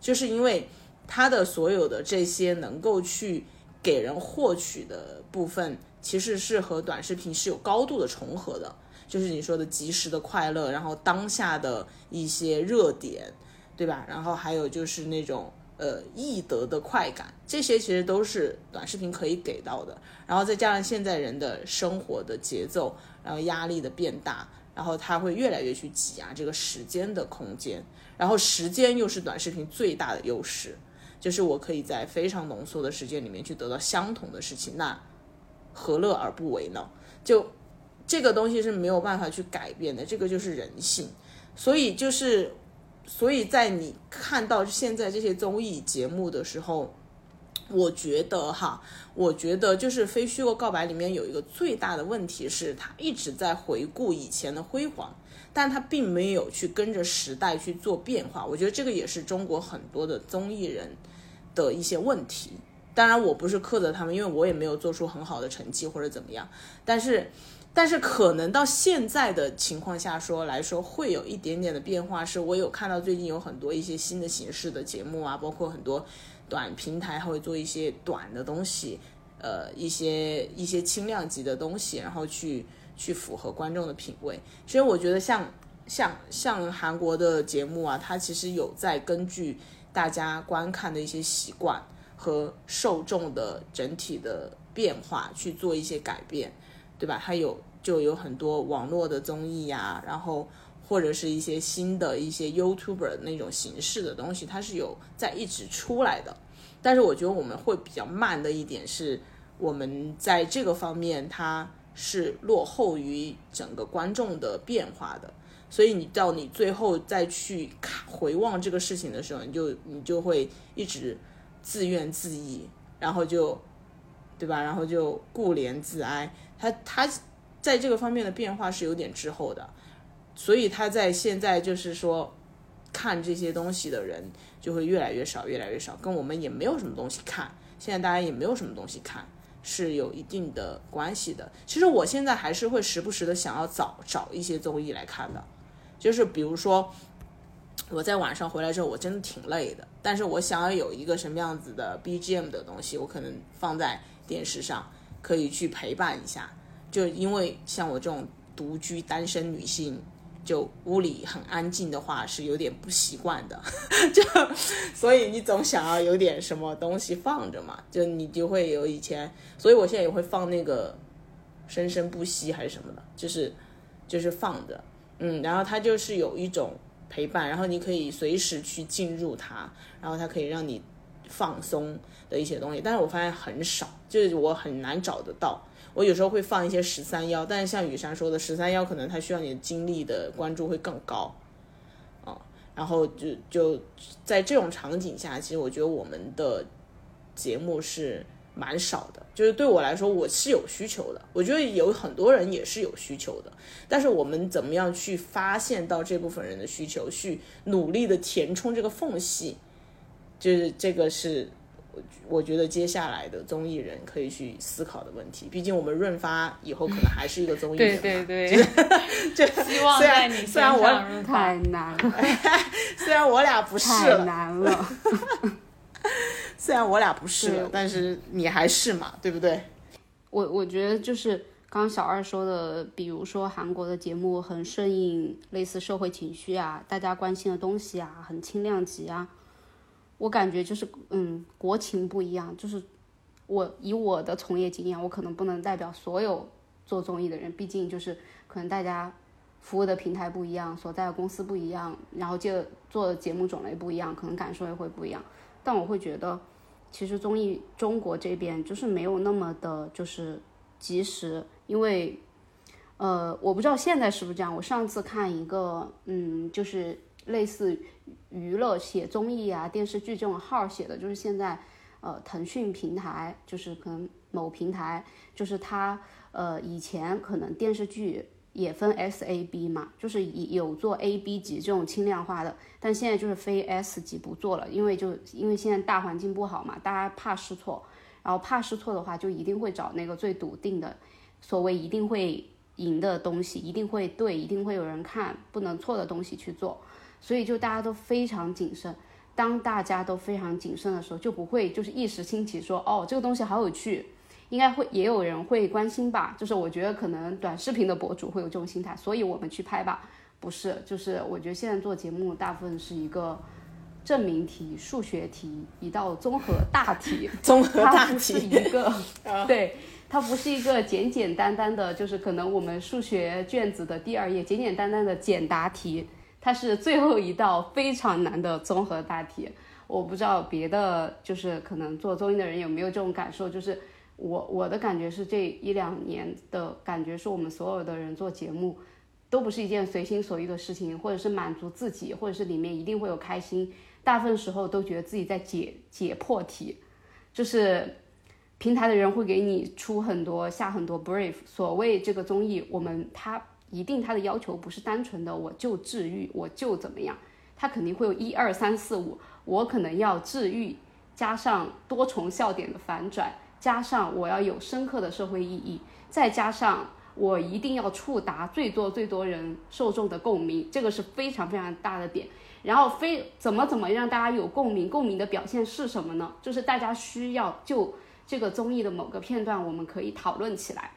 就是因为它的所有的这些能够去给人获取的部分。其实是和短视频是有高度的重合的，就是你说的及时的快乐，然后当下的一些热点，对吧？然后还有就是那种呃易得的快感，这些其实都是短视频可以给到的。然后再加上现在人的生活的节奏，然后压力的变大，然后它会越来越去挤压这个时间的空间。然后时间又是短视频最大的优势，就是我可以在非常浓缩的时间里面去得到相同的事情，那何乐而不为呢？就这个东西是没有办法去改变的，这个就是人性。所以就是，所以在你看到现在这些综艺节目的时候，我觉得哈，我觉得就是《非虚构告白》里面有一个最大的问题是，他一直在回顾以前的辉煌。但他并没有去跟着时代去做变化，我觉得这个也是中国很多的综艺人的一些问题。当然，我不是苛责他们，因为我也没有做出很好的成绩或者怎么样。但是，但是可能到现在的情况下说来说，会有一点点的变化。是我有看到最近有很多一些新的形式的节目啊，包括很多短平台还会做一些短的东西，呃，一些一些轻量级的东西，然后去。去符合观众的品味，所以我觉得像像像韩国的节目啊，它其实有在根据大家观看的一些习惯和受众的整体的变化去做一些改变，对吧？它有就有很多网络的综艺呀，然后或者是一些新的一些 YouTuber 那种形式的东西，它是有在一直出来的。但是我觉得我们会比较慢的一点是，我们在这个方面它。是落后于整个观众的变化的，所以你到你最后再去看回望这个事情的时候，你就你就会一直自怨自艾，然后就，对吧？然后就顾怜自哀。他他在这个方面的变化是有点滞后的，所以他在现在就是说看这些东西的人就会越来越少，越来越少，跟我们也没有什么东西看。现在大家也没有什么东西看。是有一定的关系的。其实我现在还是会时不时的想要找找一些综艺来看的，就是比如说我在晚上回来之后，我真的挺累的，但是我想要有一个什么样子的 BGM 的东西，我可能放在电视上可以去陪伴一下。就因为像我这种独居单身女性。就屋里很安静的话是有点不习惯的，[laughs] 就所以你总想要有点什么东西放着嘛，就你就会有以前，所以我现在也会放那个生生不息还是什么的，就是就是放着，嗯，然后它就是有一种陪伴，然后你可以随时去进入它，然后它可以让你放松的一些东西，但是我发现很少，就是我很难找得到。我有时候会放一些十三幺，但是像雨山说的，十三幺可能它需要你的精力的关注会更高，啊，然后就就在这种场景下，其实我觉得我们的节目是蛮少的，就是对我来说我是有需求的，我觉得有很多人也是有需求的，但是我们怎么样去发现到这部分人的需求，去努力的填充这个缝隙，就是这个是。我觉得接下来的综艺人可以去思考的问题，毕竟我们润发以后可能还是一个综艺人。[laughs] 对对对，[laughs] 就希望在你虽然我太难了，[laughs] 虽然我俩不是太难了，[laughs] 虽然我俩不是了，但是你还是嘛，对不对？我我觉得就是刚刚小二说的，比如说韩国的节目很顺应类似社会情绪啊，大家关心的东西啊，很轻量级啊。我感觉就是，嗯，国情不一样。就是我以我的从业经验，我可能不能代表所有做综艺的人，毕竟就是可能大家服务的平台不一样，所在的公司不一样，然后就做的节目种类不一样，可能感受也会不一样。但我会觉得，其实综艺中国这边就是没有那么的，就是及时，因为，呃，我不知道现在是不是这样。我上次看一个，嗯，就是类似。娱乐写综艺啊、电视剧这种号写的，就是现在，呃，腾讯平台就是可能某平台，就是它，呃，以前可能电视剧也分 S、A、B 嘛，就是有做 A、B 级这种轻量化的，但现在就是非 S 级不做了，因为就因为现在大环境不好嘛，大家怕试错，然后怕试错的话，就一定会找那个最笃定的，所谓一定会赢的东西，一定会对，一定会有人看，不能错的东西去做。所以就大家都非常谨慎，当大家都非常谨慎的时候，就不会就是一时兴起说哦这个东西好有趣，应该会也有人会关心吧。就是我觉得可能短视频的博主会有这种心态，所以我们去拍吧。不是，就是我觉得现在做节目大部分是一个证明题、数学题，一道综合大题。[laughs] 综合大题，一个，[laughs] 对，它不是一个简简单单的，就是可能我们数学卷子的第二页简简单单的简答题，它是最后一道非常难的综合大题。我不知道别的，就是可能做综艺的人有没有这种感受，就是我我的感觉是这一两年的感觉是我们所有的人做节目。都不是一件随心所欲的事情，或者是满足自己，或者是里面一定会有开心。大部分时候都觉得自己在解解破题，就是平台的人会给你出很多下很多 brief。所谓这个综艺，我们它一定它的要求不是单纯的我就治愈，我就怎么样，它肯定会有一二三四五，我可能要治愈，加上多重笑点的反转，加上我要有深刻的社会意义，再加上。我一定要触达最多最多人受众的共鸣，这个是非常非常大的点。然后非怎么怎么让大家有共鸣，共鸣的表现是什么呢？就是大家需要就这个综艺的某个片段，我们可以讨论起来。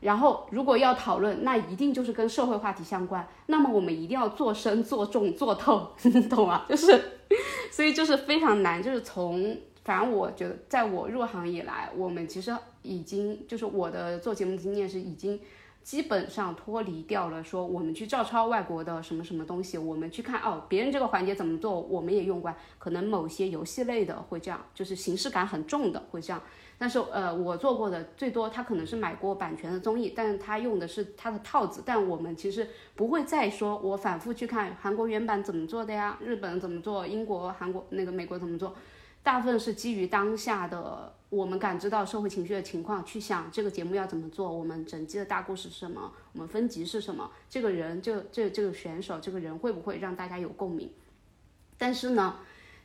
然后如果要讨论，那一定就是跟社会话题相关。那么我们一定要做深、做重、做透，[laughs] 懂吗？就是，所以就是非常难。就是从反正我觉得，在我入行以来，我们其实。已经就是我的做节目经验是已经基本上脱离掉了，说我们去照抄外国的什么什么东西，我们去看哦别人这个环节怎么做，我们也用过。可能某些游戏类的会这样，就是形式感很重的会这样。但是呃我做过的最多，他可能是买过版权的综艺，但是他用的是他的套子。但我们其实不会再说我反复去看韩国原版怎么做的呀，日本怎么做，英国、韩国那个美国怎么做。大部分是基于当下的我们感知到社会情绪的情况去想这个节目要怎么做，我们整季的大故事是什么，我们分级是什么，这个人这这这个选手这个人会不会让大家有共鸣？但是呢，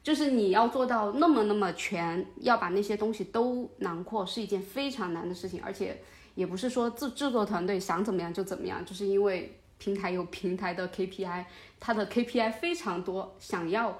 就是你要做到那么那么全，要把那些东西都囊括，是一件非常难的事情，而且也不是说制制作团队想怎么样就怎么样，就是因为平台有平台的 KPI，它的 KPI 非常多，想要。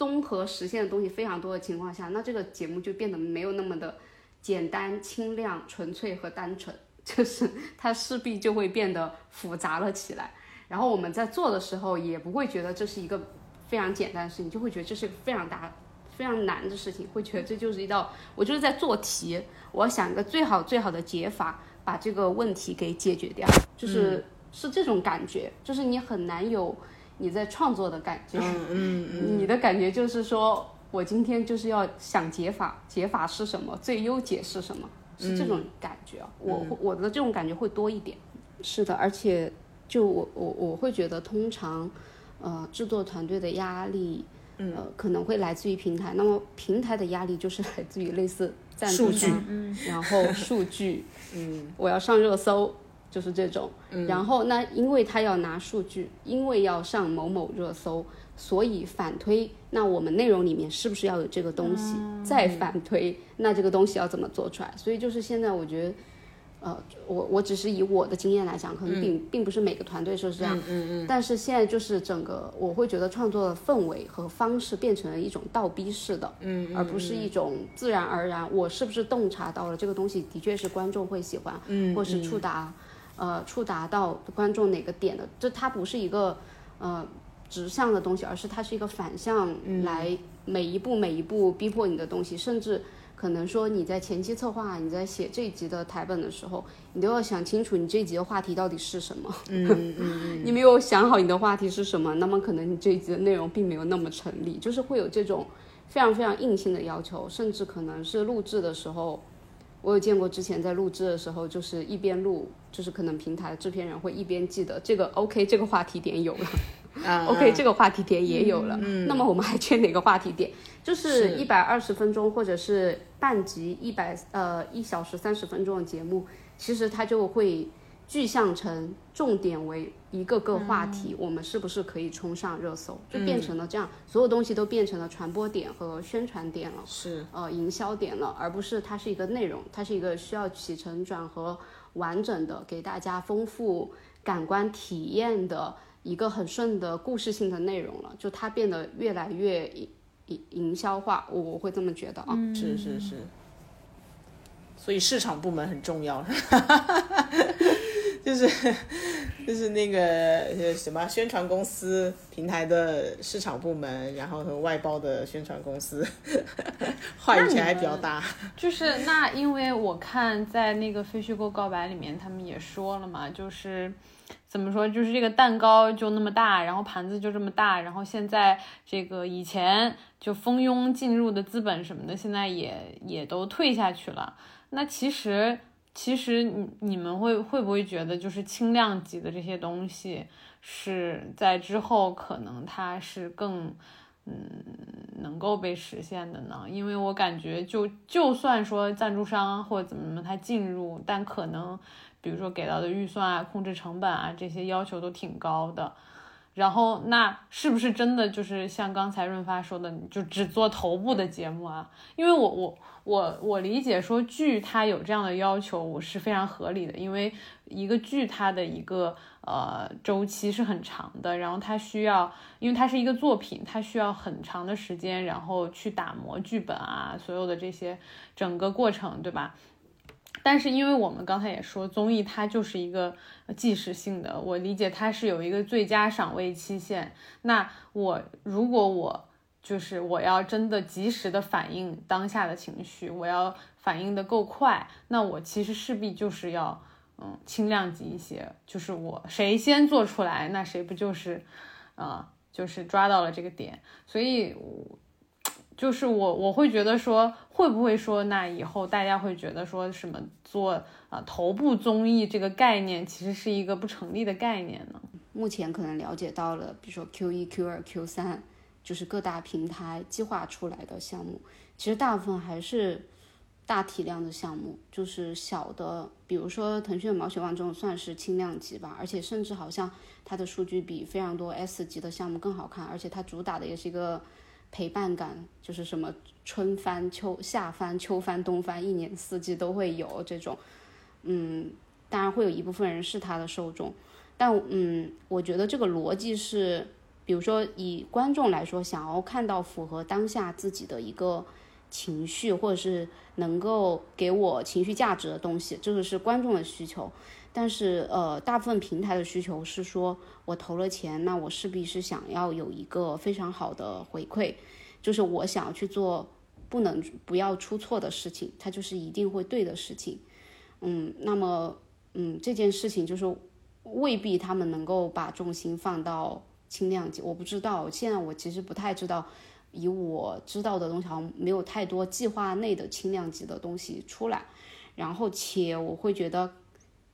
综合实现的东西非常多的情况下，那这个节目就变得没有那么的简单、清亮、纯粹和单纯，就是它势必就会变得复杂了起来。然后我们在做的时候也不会觉得这是一个非常简单的事情，就会觉得这是一个非常大、非常难的事情，会觉得这就是一道我就是在做题，我要想一个最好最好的解法，把这个问题给解决掉，就是是这种感觉，就是你很难有。你在创作的感觉，嗯嗯你的感觉就是说，我今天就是要想解法，解法是什么，最优解是什么，是这种感觉。我我的这种感觉会多一点。是的，而且就我我我会觉得，通常，呃，制作团队的压力，呃，可能会来自于平台。那么平台的压力就是来自于类似赞助商，然后数据，嗯，我要上热搜。就是这种，然后那因为他要拿数据，因为要上某某热搜，所以反推。那我们内容里面是不是要有这个东西？再反推，那这个东西要怎么做出来？所以就是现在我觉得，呃，我我只是以我的经验来讲，可能并并不是每个团队是这样。嗯嗯。但是现在就是整个，我会觉得创作的氛围和方式变成了一种倒逼式的，嗯，而不是一种自然而然。我是不是洞察到了这个东西的确是观众会喜欢，嗯，或是触达。呃，触达到观众哪个点的？这它不是一个呃直向的东西，而是它是一个反向来每一步每一步逼迫你的东西。甚至可能说你在前期策划，你在写这一集的台本的时候，你都要想清楚你这一集的话题到底是什么。嗯嗯 [laughs] 嗯。你没有想好你的话题是什么，那么可能你这一集的内容并没有那么成立，就是会有这种非常非常硬性的要求，甚至可能是录制的时候。我有见过之前在录制的时候，就是一边录，就是可能平台的制片人会一边记得这个 OK 这个话题点有了，[laughs] OK 这个话题点也有了，那么我们还缺哪个话题点？就是一百二十分钟或者是半集一百呃一小时三十分钟的节目，其实它就会。具象成重点为一个个话题，我们是不是可以冲上热搜？就变成了这样，所有东西都变成了传播点和宣传点了，是呃营销点了，而不是它是一个内容，它是一个需要起承转合完整的给大家丰富感官体验的一个很顺的故事性的内容了。就它变得越来越营营营销化，我我会这么觉得啊。是是是，所以市场部门很重要。就是，就是那个呃什么宣传公司平台的市场部门，然后和外包的宣传公司，话语权还比较大。就是那，因为我看在那个非虚构告白里面，他们也说了嘛，就是怎么说，就是这个蛋糕就那么大，然后盘子就这么大，然后现在这个以前就蜂拥进入的资本什么的，现在也也都退下去了。那其实。其实你你们会会不会觉得，就是轻量级的这些东西，是在之后可能它是更，嗯，能够被实现的呢？因为我感觉，就就算说赞助商或者怎么怎么他进入，但可能，比如说给到的预算啊、控制成本啊这些要求都挺高的。然后那是不是真的就是像刚才润发说的，就只做头部的节目啊？因为我我。我我理解说剧它有这样的要求，我是非常合理的，因为一个剧它的一个呃周期是很长的，然后它需要，因为它是一个作品，它需要很长的时间，然后去打磨剧本啊，所有的这些整个过程，对吧？但是因为我们刚才也说综艺它就是一个即时性的，我理解它是有一个最佳赏味期限，那我如果我。就是我要真的及时的反映当下的情绪，我要反应的够快，那我其实势必就是要，嗯，轻量级一些。就是我谁先做出来，那谁不就是，啊，就是抓到了这个点。所以，就是我我会觉得说，会不会说，那以后大家会觉得说什么做啊头部综艺这个概念，其实是一个不成立的概念呢？目前可能了解到了，比如说 Q 一、Q 二、Q 三。就是各大平台计划出来的项目，其实大部分还是大体量的项目，就是小的，比如说腾讯的毛血旺这种算是轻量级吧，而且甚至好像它的数据比非常多 S 级的项目更好看，而且它主打的也是一个陪伴感，就是什么春番、秋夏番、秋番、冬番，一年四季都会有这种，嗯，当然会有一部分人是它的受众，但嗯，我觉得这个逻辑是。比如说，以观众来说，想要看到符合当下自己的一个情绪，或者是能够给我情绪价值的东西，这个是观众的需求。但是，呃，大部分平台的需求是说，我投了钱，那我势必是想要有一个非常好的回馈，就是我想要去做不能不要出错的事情，它就是一定会对的事情。嗯，那么，嗯，这件事情就是未必他们能够把重心放到。轻量级我不知道，现在我其实不太知道，以我知道的东西好像没有太多计划内的轻量级的东西出来，然后且我会觉得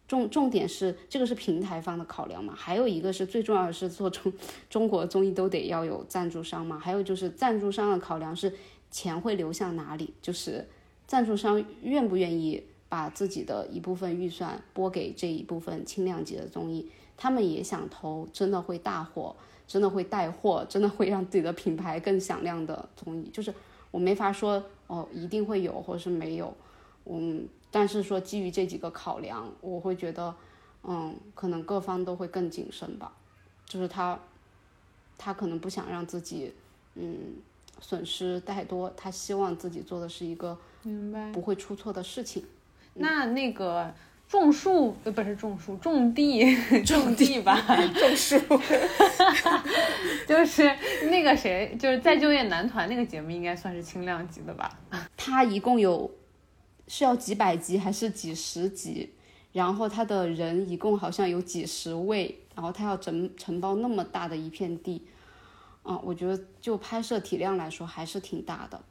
重重点是这个是平台方的考量嘛，还有一个是最重要的是做中中国综艺都得要有赞助商嘛，还有就是赞助商的考量是钱会流向哪里，就是赞助商愿不愿意把自己的一部分预算拨给这一部分轻量级的综艺。他们也想投，真的会大火，真的会带货，真的会让自己的品牌更响亮的综艺。就是我没法说哦，一定会有，或者是没有，嗯，但是说基于这几个考量，我会觉得，嗯，可能各方都会更谨慎吧。就是他，他可能不想让自己，嗯，损失太多，他希望自己做的是一个明白不会出错的事情。那那个。种树呃不是种树，种地种地吧，种树，[laughs] 就是那个谁，就是再就业男团那个节目，应该算是轻量级的吧？它一共有是要几百集还是几十集？然后他的人一共好像有几十位，然后他要承承包那么大的一片地，啊，我觉得就拍摄体量来说还是挺大的，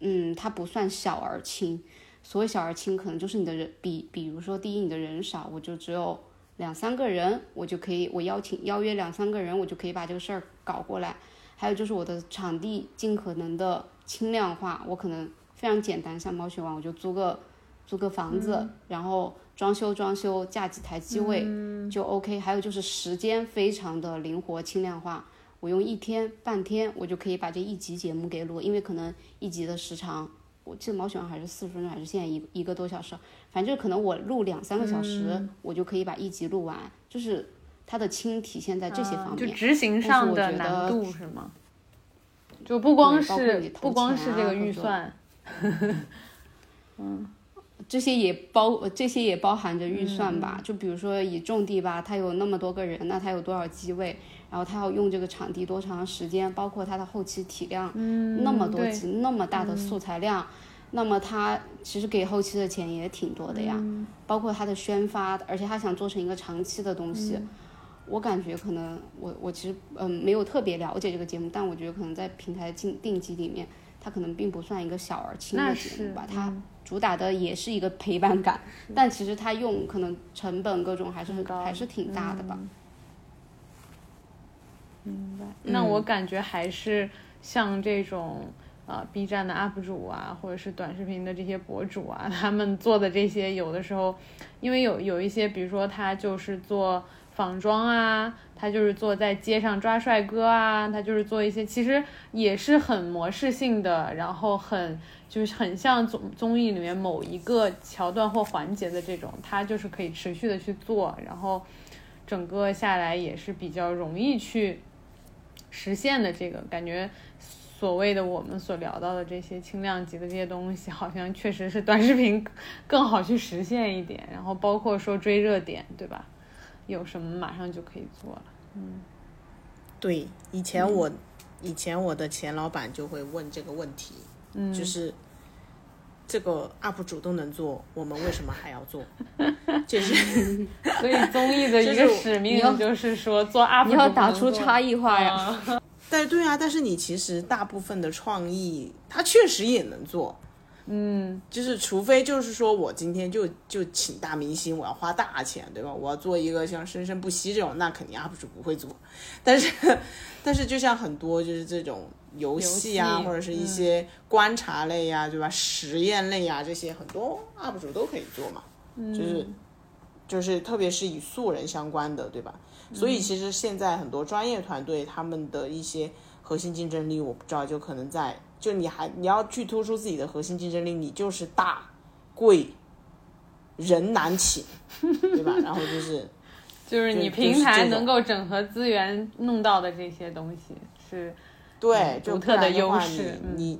嗯，它不算小而轻。所谓小而轻，可能就是你的人比，比如说第一，你的人少，我就只有两三个人，我就可以，我邀请邀约两三个人，我就可以把这个事儿搞过来。还有就是我的场地尽可能的轻量化，我可能非常简单，像猫血王，我就租个租个房子，然后装修装修，架几台机位就 OK。还有就是时间非常的灵活轻量化，我用一天半天，我就可以把这一集节目给录，因为可能一集的时长。我记得毛血旺还是四十分钟，还是现在一一个多小时，反正可能我录两三个小时，我就可以把一集录完。就是它的轻体现在这些方面，就执行上的难度是吗？就不光是不光是这个预算，[laughs] 嗯，这些也包这些也包含着预算吧。就比如说以种地吧，它有那么多个人，那它有多少机位，然后他要用这个场地多长时间，包括他的后期体量，嗯，那么多集，那么大的素材量，那么他其实给后期的钱也挺多的呀。包括他的宣发，而且他想做成一个长期的东西。我感觉可能我我其实嗯没有特别了解这个节目，但我觉得可能在平台定定级里面，它可能并不算一个小而轻的节目吧。是它主打的也是一个陪伴感，但其实它用可能成本各种还是很高还是挺大的吧。那我感觉还是像这种呃 B 站的 UP 主啊，或者是短视频的这些博主啊，他们做的这些，有的时候，因为有有一些，比如说他就是做仿妆啊，他就是做在街上抓帅哥啊，他就是做一些其实也是很模式性的，然后很就是很像综综艺里面某一个桥段或环节的这种，他就是可以持续的去做，然后整个下来也是比较容易去。实现的这个感觉，所谓的我们所聊到的这些轻量级的这些东西，好像确实是短视频 [laughs] 更好去实现一点。然后包括说追热点，对吧？有什么马上就可以做了。嗯对，以前我、以前我的前老板就会问这个问题，嗯，就是这个 UP 主都能做，我们为什么还要做？[laughs] 就是所以综艺的一个使命就是说做 UP 主你要打出差异化呀。啊 [laughs] 但对啊，但是你其实大部分的创意，它确实也能做。嗯，就是除非就是说我今天就就请大明星，我要花大钱，对吧？我要做一个像生生不息这种，那肯定 UP 主不会做。但是 [laughs] 但是就像很多就是这种游戏啊，戏或者是一些观察类呀、对吧？实验类呀、这些很多 UP 主都可以做嘛。就是就是特别是与素人相关的，对吧？所以其实现在很多专业团队他们的一些核心竞争力，我不知道就可能在就你还你要去突出自己的核心竞争力，你就是大贵人难请，对吧？[laughs] 然后就是就是你平台能够整合资源弄到的这些东西是对，独特的优势嗯你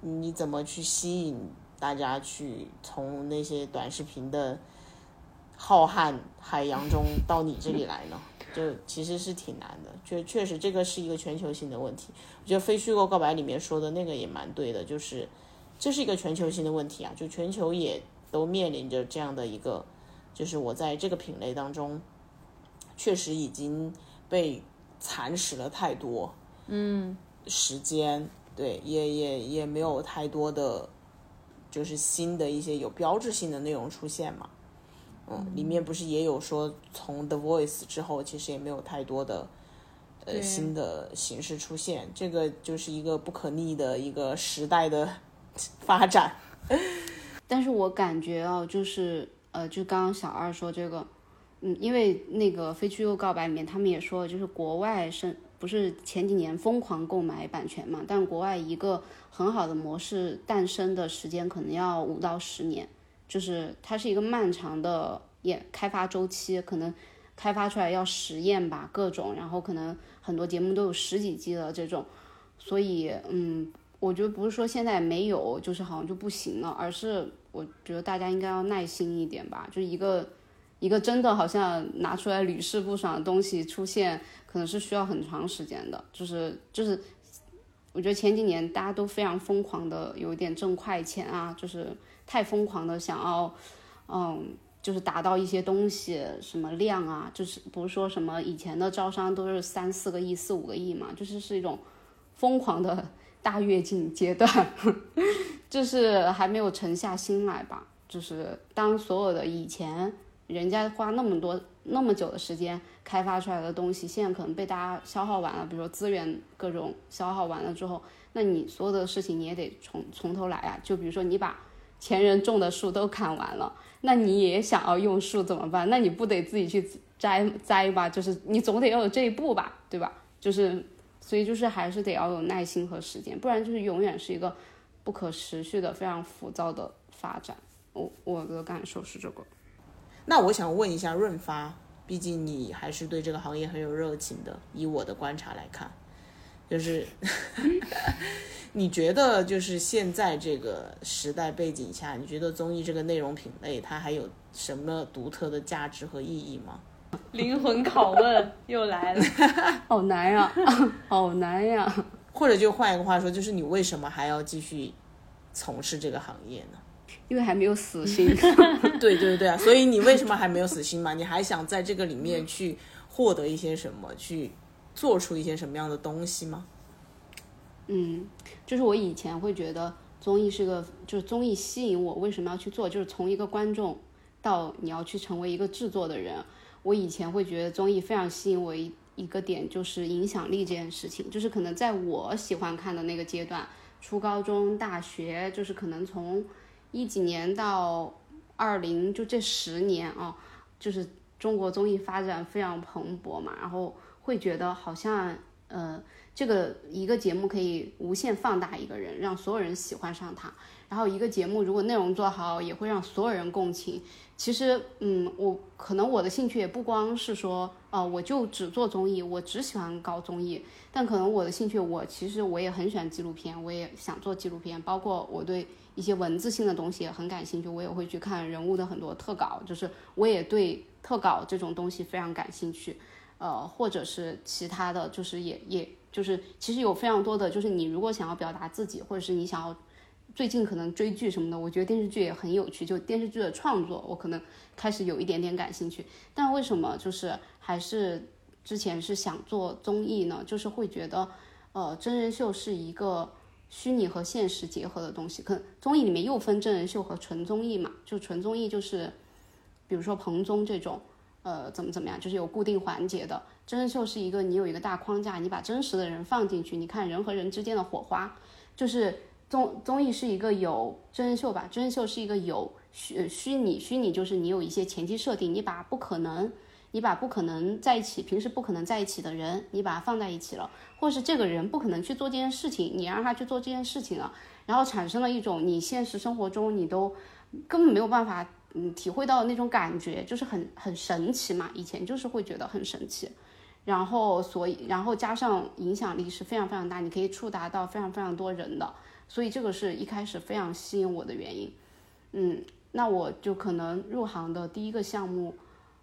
你你怎么去吸引大家去从那些短视频的浩瀚海洋中 [laughs] 到你这里来呢？就其实是挺难的，确确实这个是一个全球性的问题。我觉得《非虚构告白》里面说的那个也蛮对的，就是这是一个全球性的问题啊，就全球也都面临着这样的一个，就是我在这个品类当中，确实已经被蚕食了太多，嗯，时间，对，也也也没有太多的，就是新的一些有标志性的内容出现嘛。嗯，里面不是也有说，从 The Voice 之后，其实也没有太多的呃新的形式出现，这个就是一个不可逆的一个时代的 [laughs] 发展。[laughs] 但是我感觉哦，就是呃，就刚刚小二说这个，嗯，因为那个《非虚构告白》里面他们也说，就是国外是不是前几年疯狂购买版权嘛？但国外一个很好的模式诞生的时间可能要五到十年，就是它是一个漫长的研开发周期，可能开发出来要实验吧，各种，然后可能很多节目都有十几季的这种，所以嗯，我觉得不是说现在没有，就是好像就不行了，而是我觉得大家应该要耐心一点吧。就一个一个真的好像拿出来屡试不爽的东西出现，可能是需要很长时间的。就是就是，我觉得前几年大家都非常疯狂的，有一点挣快钱啊，就是太疯狂的想要，嗯。就是达到一些东西，什么量啊，就是不是说什么以前的招商都是三四个亿、四五个亿嘛，就是是一种疯狂的大跃进阶段，[laughs] 就是还没有沉下心来吧。就是当所有的以前人家花那么多那么久的时间开发出来的东西，现在可能被大家消耗完了，比如说资源各种消耗完了之后，那你所有的事情你也得从从头来啊。就比如说你把前人种的树都砍完了，那你也想要用树怎么办？那你不得自己去摘摘吧？就是你总得要有这一步吧，对吧？就是所以就是还是得要有耐心和时间，不然就是永远是一个不可持续的、非常浮躁的发展。我我的感受是这个。那我想问一下润发，毕竟你还是对这个行业很有热情的。以我的观察来看，就是 [laughs] 你觉得就是现在这个时代背景下，你觉得综艺这个内容品类它还有什么独特的价值和意义吗？[laughs] 灵魂拷问又来了，[laughs] 好难呀，好难呀。或者就换一个话说，就是你为什么还要继续从事这个行业呢？因为还没有死心。[laughs] 对对对啊，所以你为什么还没有死心嘛？你还想在这个里面去获得一些什么，去做出一些什么样的东西吗？嗯，就是我以前会觉得综艺是个，就是综艺吸引我，为什么要去做？就是从一个观众到你要去成为一个制作的人，我以前会觉得综艺非常吸引我一一个点就是影响力这件事情，就是可能在我喜欢看的那个阶段，初高中、大学，就是可能从一几年到二零，就这十年啊，就是中国综艺发展非常蓬勃嘛，然后会觉得好像呃。这个一个节目可以无限放大一个人，让所有人喜欢上他。然后一个节目如果内容做好，也会让所有人共情。其实，嗯，我可能我的兴趣也不光是说，呃，我就只做综艺，我只喜欢搞综艺。但可能我的兴趣，我其实我也很喜欢纪录片，我也想做纪录片。包括我对一些文字性的东西也很感兴趣，我也会去看人物的很多特稿，就是我也对特稿这种东西非常感兴趣。呃，或者是其他的就是也也。就是其实有非常多的，就是你如果想要表达自己，或者是你想要最近可能追剧什么的，我觉得电视剧也很有趣。就电视剧的创作，我可能开始有一点点感兴趣。但为什么就是还是之前是想做综艺呢？就是会觉得，呃，真人秀是一个虚拟和现实结合的东西。可能综艺里面又分真人秀和纯综艺嘛。就纯综艺就是，比如说彭综这种。呃，怎么怎么样，就是有固定环节的。真人秀是一个，你有一个大框架，你把真实的人放进去，你看人和人之间的火花。就是综综艺是一个有真人秀吧，真人秀是一个有虚虚拟，虚拟就是你有一些前期设定，你把不可能，你把不可能在一起，平时不可能在一起的人，你把它放在一起了，或是这个人不可能去做这件事情，你让他去做这件事情了，然后产生了一种你现实生活中你都根本没有办法。嗯，体会到的那种感觉就是很很神奇嘛，以前就是会觉得很神奇，然后所以然后加上影响力是非常非常大，你可以触达到非常非常多人的，所以这个是一开始非常吸引我的原因。嗯，那我就可能入行的第一个项目，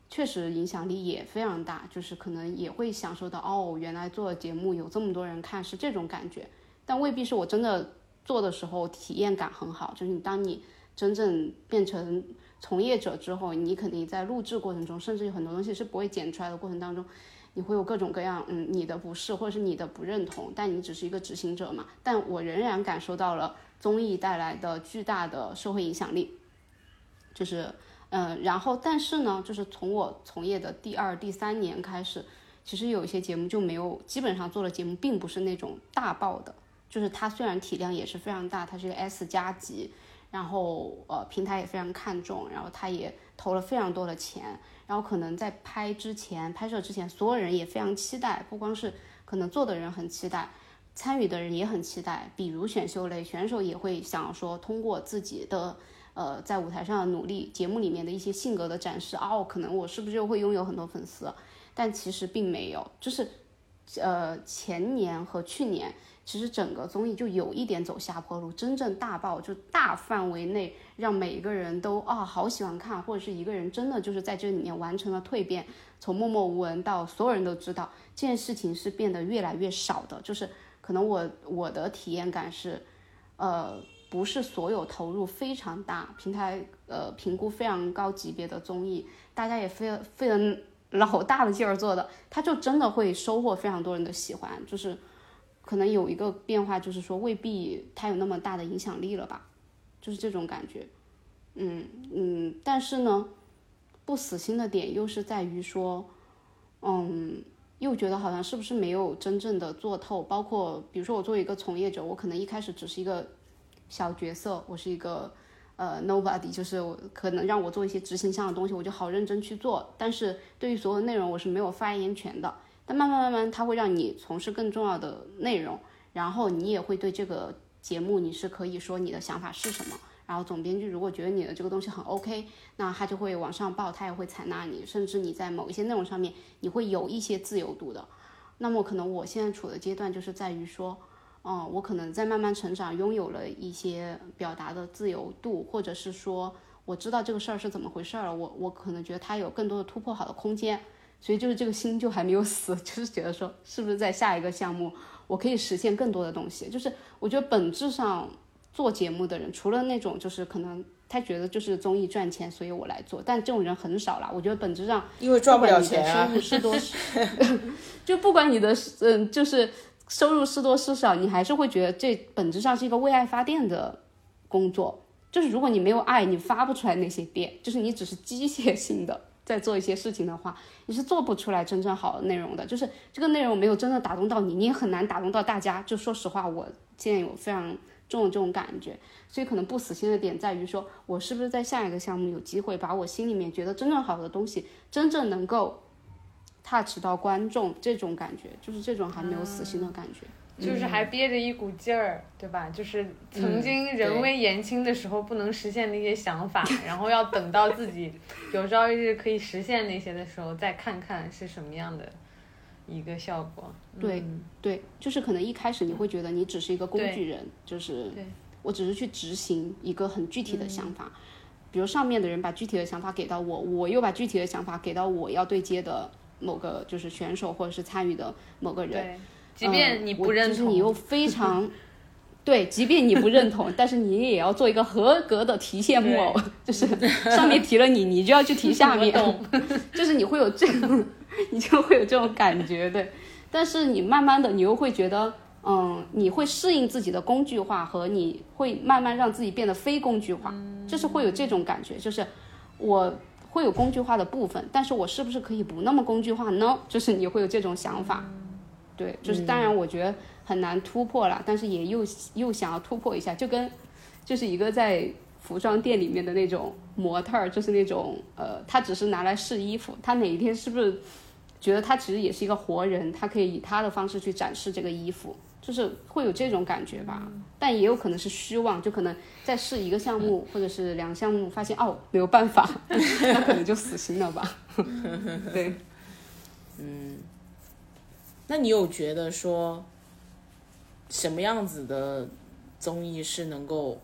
确实影响力也非常大，就是可能也会享受到哦，原来做节目有这么多人看是这种感觉，但未必是我真的做的时候体验感很好，就是你当你真正变成。从业者之后，你肯定在录制过程中，甚至有很多东西是不会剪出来的过程当中，你会有各种各样，嗯，你的不适或者是你的不认同，但你只是一个执行者嘛。但我仍然感受到了综艺带来的巨大的社会影响力，就是，嗯，然后但是呢，就是从我从业的第二、第三年开始，其实有一些节目就没有，基本上做的节目并不是那种大爆的，就是它虽然体量也是非常大，它是一个 S 加级。然后呃，平台也非常看重，然后他也投了非常多的钱，然后可能在拍之前、拍摄之前，所有人也非常期待，不光是可能做的人很期待，参与的人也很期待。比如选秀类选手也会想说，通过自己的呃在舞台上的努力，节目里面的一些性格的展示，哦，可能我是不是就会拥有很多粉丝？但其实并没有，就是呃前年和去年。其实整个综艺就有一点走下坡路，真正大爆就大范围内让每一个人都啊好喜欢看，或者是一个人真的就是在这里面完成了蜕变，从默默无闻到所有人都知道这件事情是变得越来越少的。就是可能我我的体验感是，呃，不是所有投入非常大、平台呃评估非常高级别的综艺，大家也费费了老大的劲儿做的，他就真的会收获非常多人的喜欢，就是。可能有一个变化，就是说未必它有那么大的影响力了吧，就是这种感觉，嗯嗯，但是呢，不死心的点又是在于说，嗯，又觉得好像是不是没有真正的做透，包括比如说我作为一个从业者，我可能一开始只是一个小角色，我是一个呃 nobody，就是可能让我做一些执行上的东西，我就好认真去做，但是对于所有内容我是没有发言权的。但慢慢慢慢，它会让你从事更重要的内容，然后你也会对这个节目，你是可以说你的想法是什么。然后总编剧如果觉得你的这个东西很 OK，那他就会往上报，他也会采纳你，甚至你在某一些内容上面，你会有一些自由度的。那么可能我现在处的阶段就是在于说，哦，我可能在慢慢成长，拥有了一些表达的自由度，或者是说我知道这个事儿是怎么回事儿了，我我可能觉得它有更多的突破好的空间，所以就是这个心就还没有死，[laughs] 就是觉得说是不是在下一个项目我可以实现更多的东西，就是我觉得本质上做节目的人，除了那种就是可能他觉得就是综艺赚钱，所以我来做，但这种人很少啦。我觉得本质上因为赚不了钱收入是多是，[laughs] 就不管你的嗯就是收入是多是少，你还是会觉得这本质上是一个为爱发电的工作。就是如果你没有爱，你发不出来那些电，就是你只是机械性的在做一些事情的话，你是做不出来真正好的内容的。就是这个内容没有真的打动到你，你也很难打动到大家。就说实话，我现在有非常重的这种感觉，所以可能不死心的点在于说，我是不是在下一个项目有机会把我心里面觉得真正好的东西，真正能够 touch 到观众这种感觉，就是这种还没有死心的感觉。就是还憋着一股劲儿，对吧？就是曾经人微言轻的时候不能实现那些想法，然后要等到自己有朝一日可以实现那些的时候，再看看是什么样的一个效果。对对，就是可能一开始你会觉得你只是一个工具人，就是我只是去执行一个很具体的想法，比如上面的人把具体的想法给到我，我又把具体的想法给到我要对接的某个就是选手或者是参与的某个人。即便你不认同，就是你又非常 [laughs] 对，即便你不认同，但是你也要做一个合格的提线木偶，就是上面提了你，你就要去提下面，[laughs] 就是你会有这种，你就会有这种感觉，对。但是你慢慢的，你又会觉得，嗯，你会适应自己的工具化，和你会慢慢让自己变得非工具化，就是会有这种感觉，就是我会有工具化的部分，但是我是不是可以不那么工具化呢？就是你会有这种想法。对，就是当然，我觉得很难突破了，但是也又又想要突破一下，就跟就是一个在服装店里面的那种模特儿，就是那种呃，他只是拿来试衣服，他哪一天是不是觉得他其实也是一个活人，他可以以他的方式去展示这个衣服，就是会有这种感觉吧？但也有可能是虚妄，就可能在试一个项目或者是两个项目，发现哦没有办法，[laughs] 那可能就死心了吧？[laughs] 对，嗯。那你有觉得说，什么样子的综艺是能够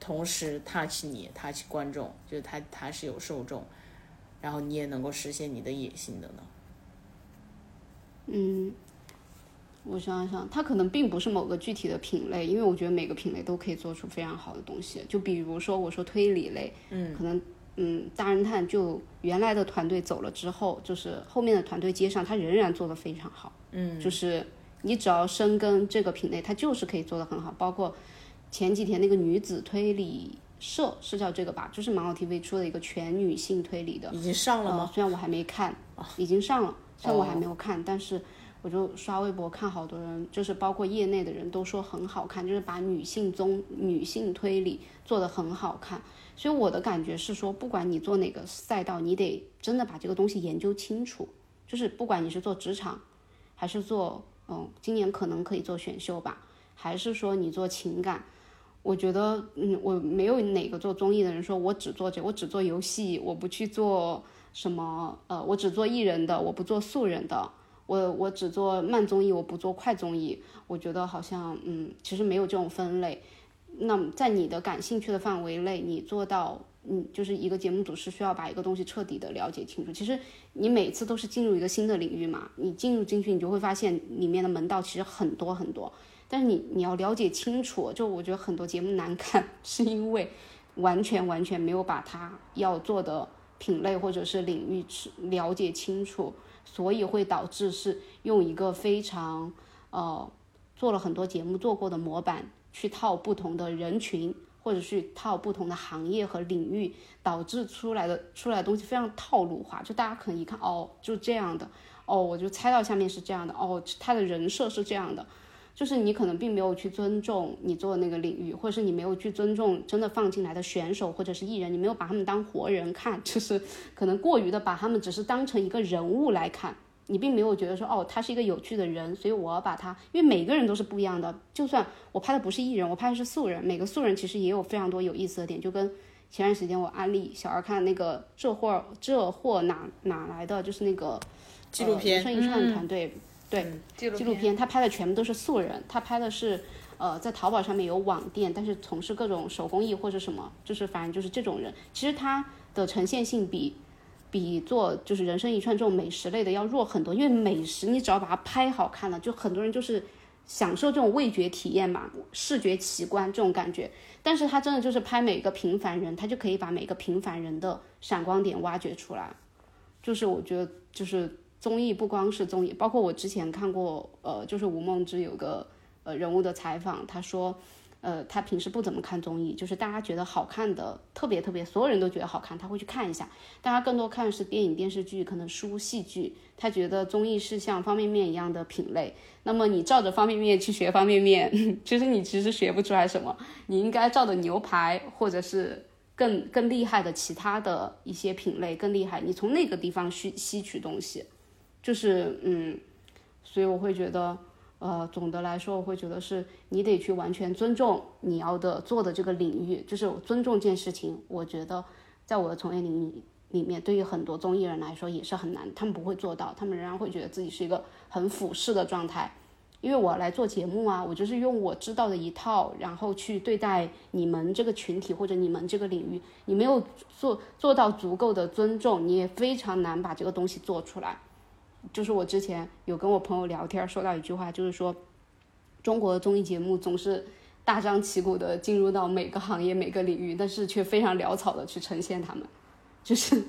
同时 touch 你、touch 观众，就是它它是有受众，然后你也能够实现你的野心的呢？嗯，我想想，它可能并不是某个具体的品类，因为我觉得每个品类都可以做出非常好的东西。就比如说，我说推理类，嗯，可能。嗯，大人探就原来的团队走了之后，就是后面的团队接上，他仍然做得非常好。嗯，就是你只要深耕这个品类，它就是可以做得很好。包括前几天那个女子推理社是叫这个吧，就是芒果 TV 出的一个全女性推理的，已经上了吗？虽然我还没看，已经上了，虽然我还没有看，但是我就刷微博看好多人，就是包括业内的人都说很好看，就是把女性综女性推理做得很好看。所以我的感觉是说，不管你做哪个赛道，你得真的把这个东西研究清楚。就是不管你是做职场，还是做嗯，今年可能可以做选秀吧，还是说你做情感，我觉得嗯，我没有哪个做综艺的人说我只做这，我只做游戏，我不去做什么呃，我只做艺人的，我不做素人的，我我只做慢综艺，我不做快综艺。我觉得好像嗯，其实没有这种分类。那么在你的感兴趣的范围内，你做到，嗯，就是一个节目组是需要把一个东西彻底的了解清楚。其实你每次都是进入一个新的领域嘛，你进入进去，你就会发现里面的门道其实很多很多。但是你你要了解清楚，就我觉得很多节目难看，[laughs] 是因为完全完全没有把它要做的品类或者是领域了解清楚，所以会导致是用一个非常呃做了很多节目做过的模板。去套不同的人群，或者去套不同的行业和领域，导致出来的出来的东西非常套路化。就大家可能一看，哦，就这样的，哦，我就猜到下面是这样的，哦，他的人设是这样的，就是你可能并没有去尊重你做的那个领域，或者是你没有去尊重真的放进来的选手或者是艺人，你没有把他们当活人看，就是可能过于的把他们只是当成一个人物来看。你并没有觉得说哦，他是一个有趣的人，所以我要把他，因为每个人都是不一样的。就算我拍的不是艺人，我拍的是素人，每个素人其实也有非常多有意思的点。就跟前段时间我安利小二看那个这货这货哪哪来的，就是那个纪录片，声一串团队对，纪纪录片，他拍的全部都是素人，他拍的是呃在淘宝上面有网店，但是从事各种手工艺或者什么，就是反正就是这种人。其实他的呈现性比比做就是人生一串这种美食类的要弱很多，因为美食你只要把它拍好看了，就很多人就是享受这种味觉体验嘛，视觉奇观这种感觉。但是他真的就是拍每个平凡人，他就可以把每个平凡人的闪光点挖掘出来。就是我觉得就是综艺不光是综艺，包括我之前看过，呃，就是吴梦之有个呃人物的采访，他说，呃，他平时不怎么看综艺，就是大家觉得好看的特别特别，所有人都觉得好看，他会去看一下。大家更多看的是电影、电视剧，可能书、戏剧。他觉得综艺是像方便面一样的品类。那么你照着方便面去学方便面，其 [laughs] 实你其实学不出来什么。你应该照着牛排，或者是更更厉害的其他的一些品类更厉害，你从那个地方吸吸取东西，就是嗯，所以我会觉得，呃，总的来说，我会觉得是你得去完全尊重你要的做的这个领域，就是尊重这件事情。我觉得在我的从业领域里面，对于很多综艺人来说也是很难，他们不会做到，他们仍然会觉得自己是一个。很俯视的状态，因为我来做节目啊，我就是用我知道的一套，然后去对待你们这个群体或者你们这个领域，你没有做做到足够的尊重，你也非常难把这个东西做出来。就是我之前有跟我朋友聊天，说到一句话，就是说，中国的综艺节目总是大张旗鼓的进入到每个行业每个领域，但是却非常潦草的去呈现他们，就是。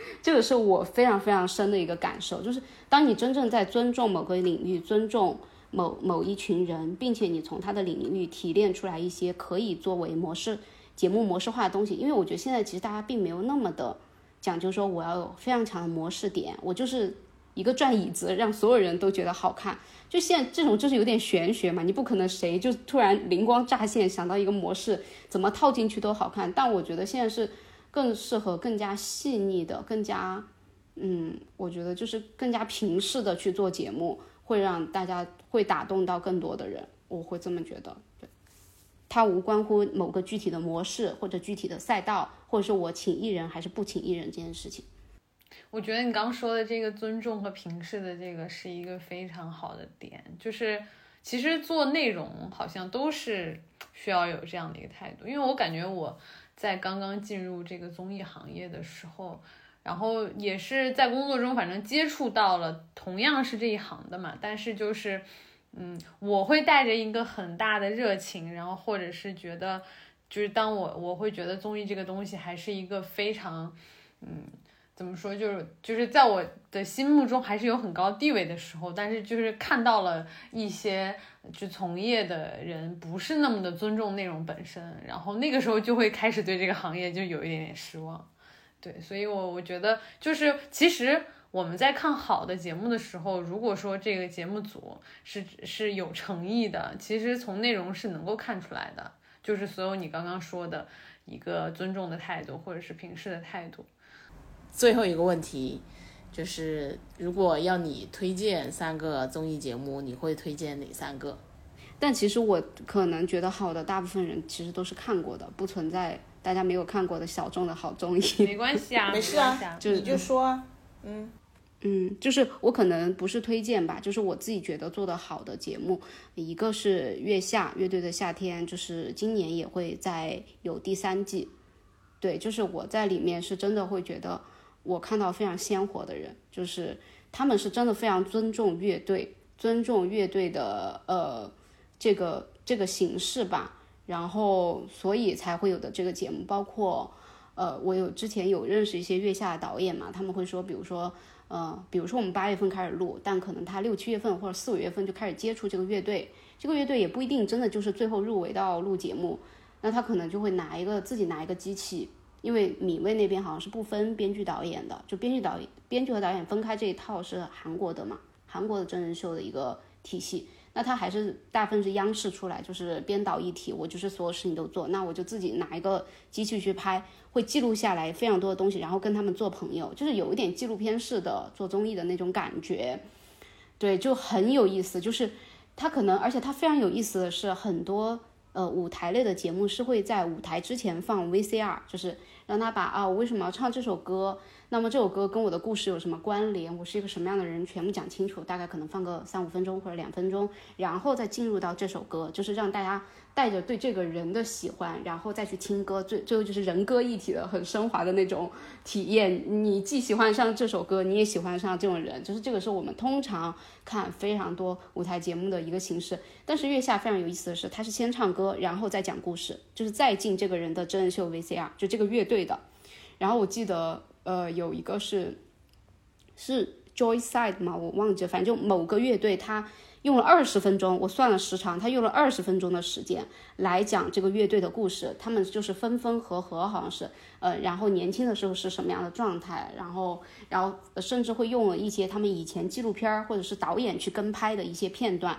[laughs] 这个是我非常非常深的一个感受，就是当你真正在尊重某个领域、尊重某某一群人，并且你从他的领域提炼出来一些可以作为模式节目模式化的东西，因为我觉得现在其实大家并没有那么的讲究说我要有非常强的模式点，我就是一个转椅子让所有人都觉得好看，就现在这种就是有点玄学嘛，你不可能谁就突然灵光乍现想到一个模式怎么套进去都好看，但我觉得现在是。更适合更加细腻的，更加，嗯，我觉得就是更加平视的去做节目，会让大家会打动到更多的人，我会这么觉得。对，它无关乎某个具体的模式或者具体的赛道，或者是我请艺人还是不请艺人这件事情。我觉得你刚说的这个尊重和平视的这个是一个非常好的点，就是其实做内容好像都是需要有这样的一个态度，因为我感觉我。在刚刚进入这个综艺行业的时候，然后也是在工作中，反正接触到了同样是这一行的嘛。但是就是，嗯，我会带着一个很大的热情，然后或者是觉得，就是当我我会觉得综艺这个东西还是一个非常，嗯。怎么说，就是就是在我的心目中还是有很高地位的时候，但是就是看到了一些就从业的人不是那么的尊重内容本身，然后那个时候就会开始对这个行业就有一点点失望。对，所以我我觉得就是其实我们在看好的节目的时候，如果说这个节目组是是有诚意的，其实从内容是能够看出来的，就是所有你刚刚说的一个尊重的态度或者是平视的态度。最后一个问题就是，如果要你推荐三个综艺节目，你会推荐哪三个？但其实我可能觉得好的，大部分人其实都是看过的，不存在大家没有看过的小众的好综艺。[laughs] [laughs] 没关系啊，没事啊，就你就说啊，嗯嗯，就是我可能不是推荐吧，就是我自己觉得做的好的节目，一个是《月下乐队的夏天》，就是今年也会再有第三季。对，就是我在里面是真的会觉得。我看到非常鲜活的人，就是他们是真的非常尊重乐队，尊重乐队的呃这个这个形式吧，然后所以才会有的这个节目。包括呃，我有之前有认识一些月下的导演嘛，他们会说，比如说呃，比如说我们八月份开始录，但可能他六七月份或者四五月份就开始接触这个乐队，这个乐队也不一定真的就是最后入围到录节目，那他可能就会拿一个自己拿一个机器。因为米未那边好像是不分编剧导演的，就编剧导演、编剧和导演分开这一套是韩国的嘛，韩国的真人秀的一个体系。那他还是大部分是央视出来，就是编导一体，我就是所有事情都做，那我就自己拿一个机器去拍，会记录下来非常多的东西，然后跟他们做朋友，就是有一点纪录片式的做综艺的那种感觉，对，就很有意思。就是他可能，而且他非常有意思的是很多。呃，舞台类的节目是会在舞台之前放 VCR，就是让他把啊我为什么要唱这首歌，那么这首歌跟我的故事有什么关联，我是一个什么样的人，全部讲清楚，大概可能放个三五分钟或者两分钟，然后再进入到这首歌，就是让大家。带着对这个人的喜欢，然后再去听歌，最最后就是人歌一体的很升华的那种体验。你既喜欢上这首歌，你也喜欢上这种人，就是这个是我们通常看非常多舞台节目的一个形式。但是月下非常有意思的是，他是先唱歌，然后再讲故事，就是再进这个人的真人秀 VCR，就这个乐队的。然后我记得，呃，有一个是是 Joyside 嘛，我忘记了，反正就某个乐队他。用了二十分钟，我算了时长，他用了二十分钟的时间来讲这个乐队的故事。他们就是分分合合，好像是，呃，然后年轻的时候是什么样的状态，然后，然后甚至会用了一些他们以前纪录片或者是导演去跟拍的一些片段。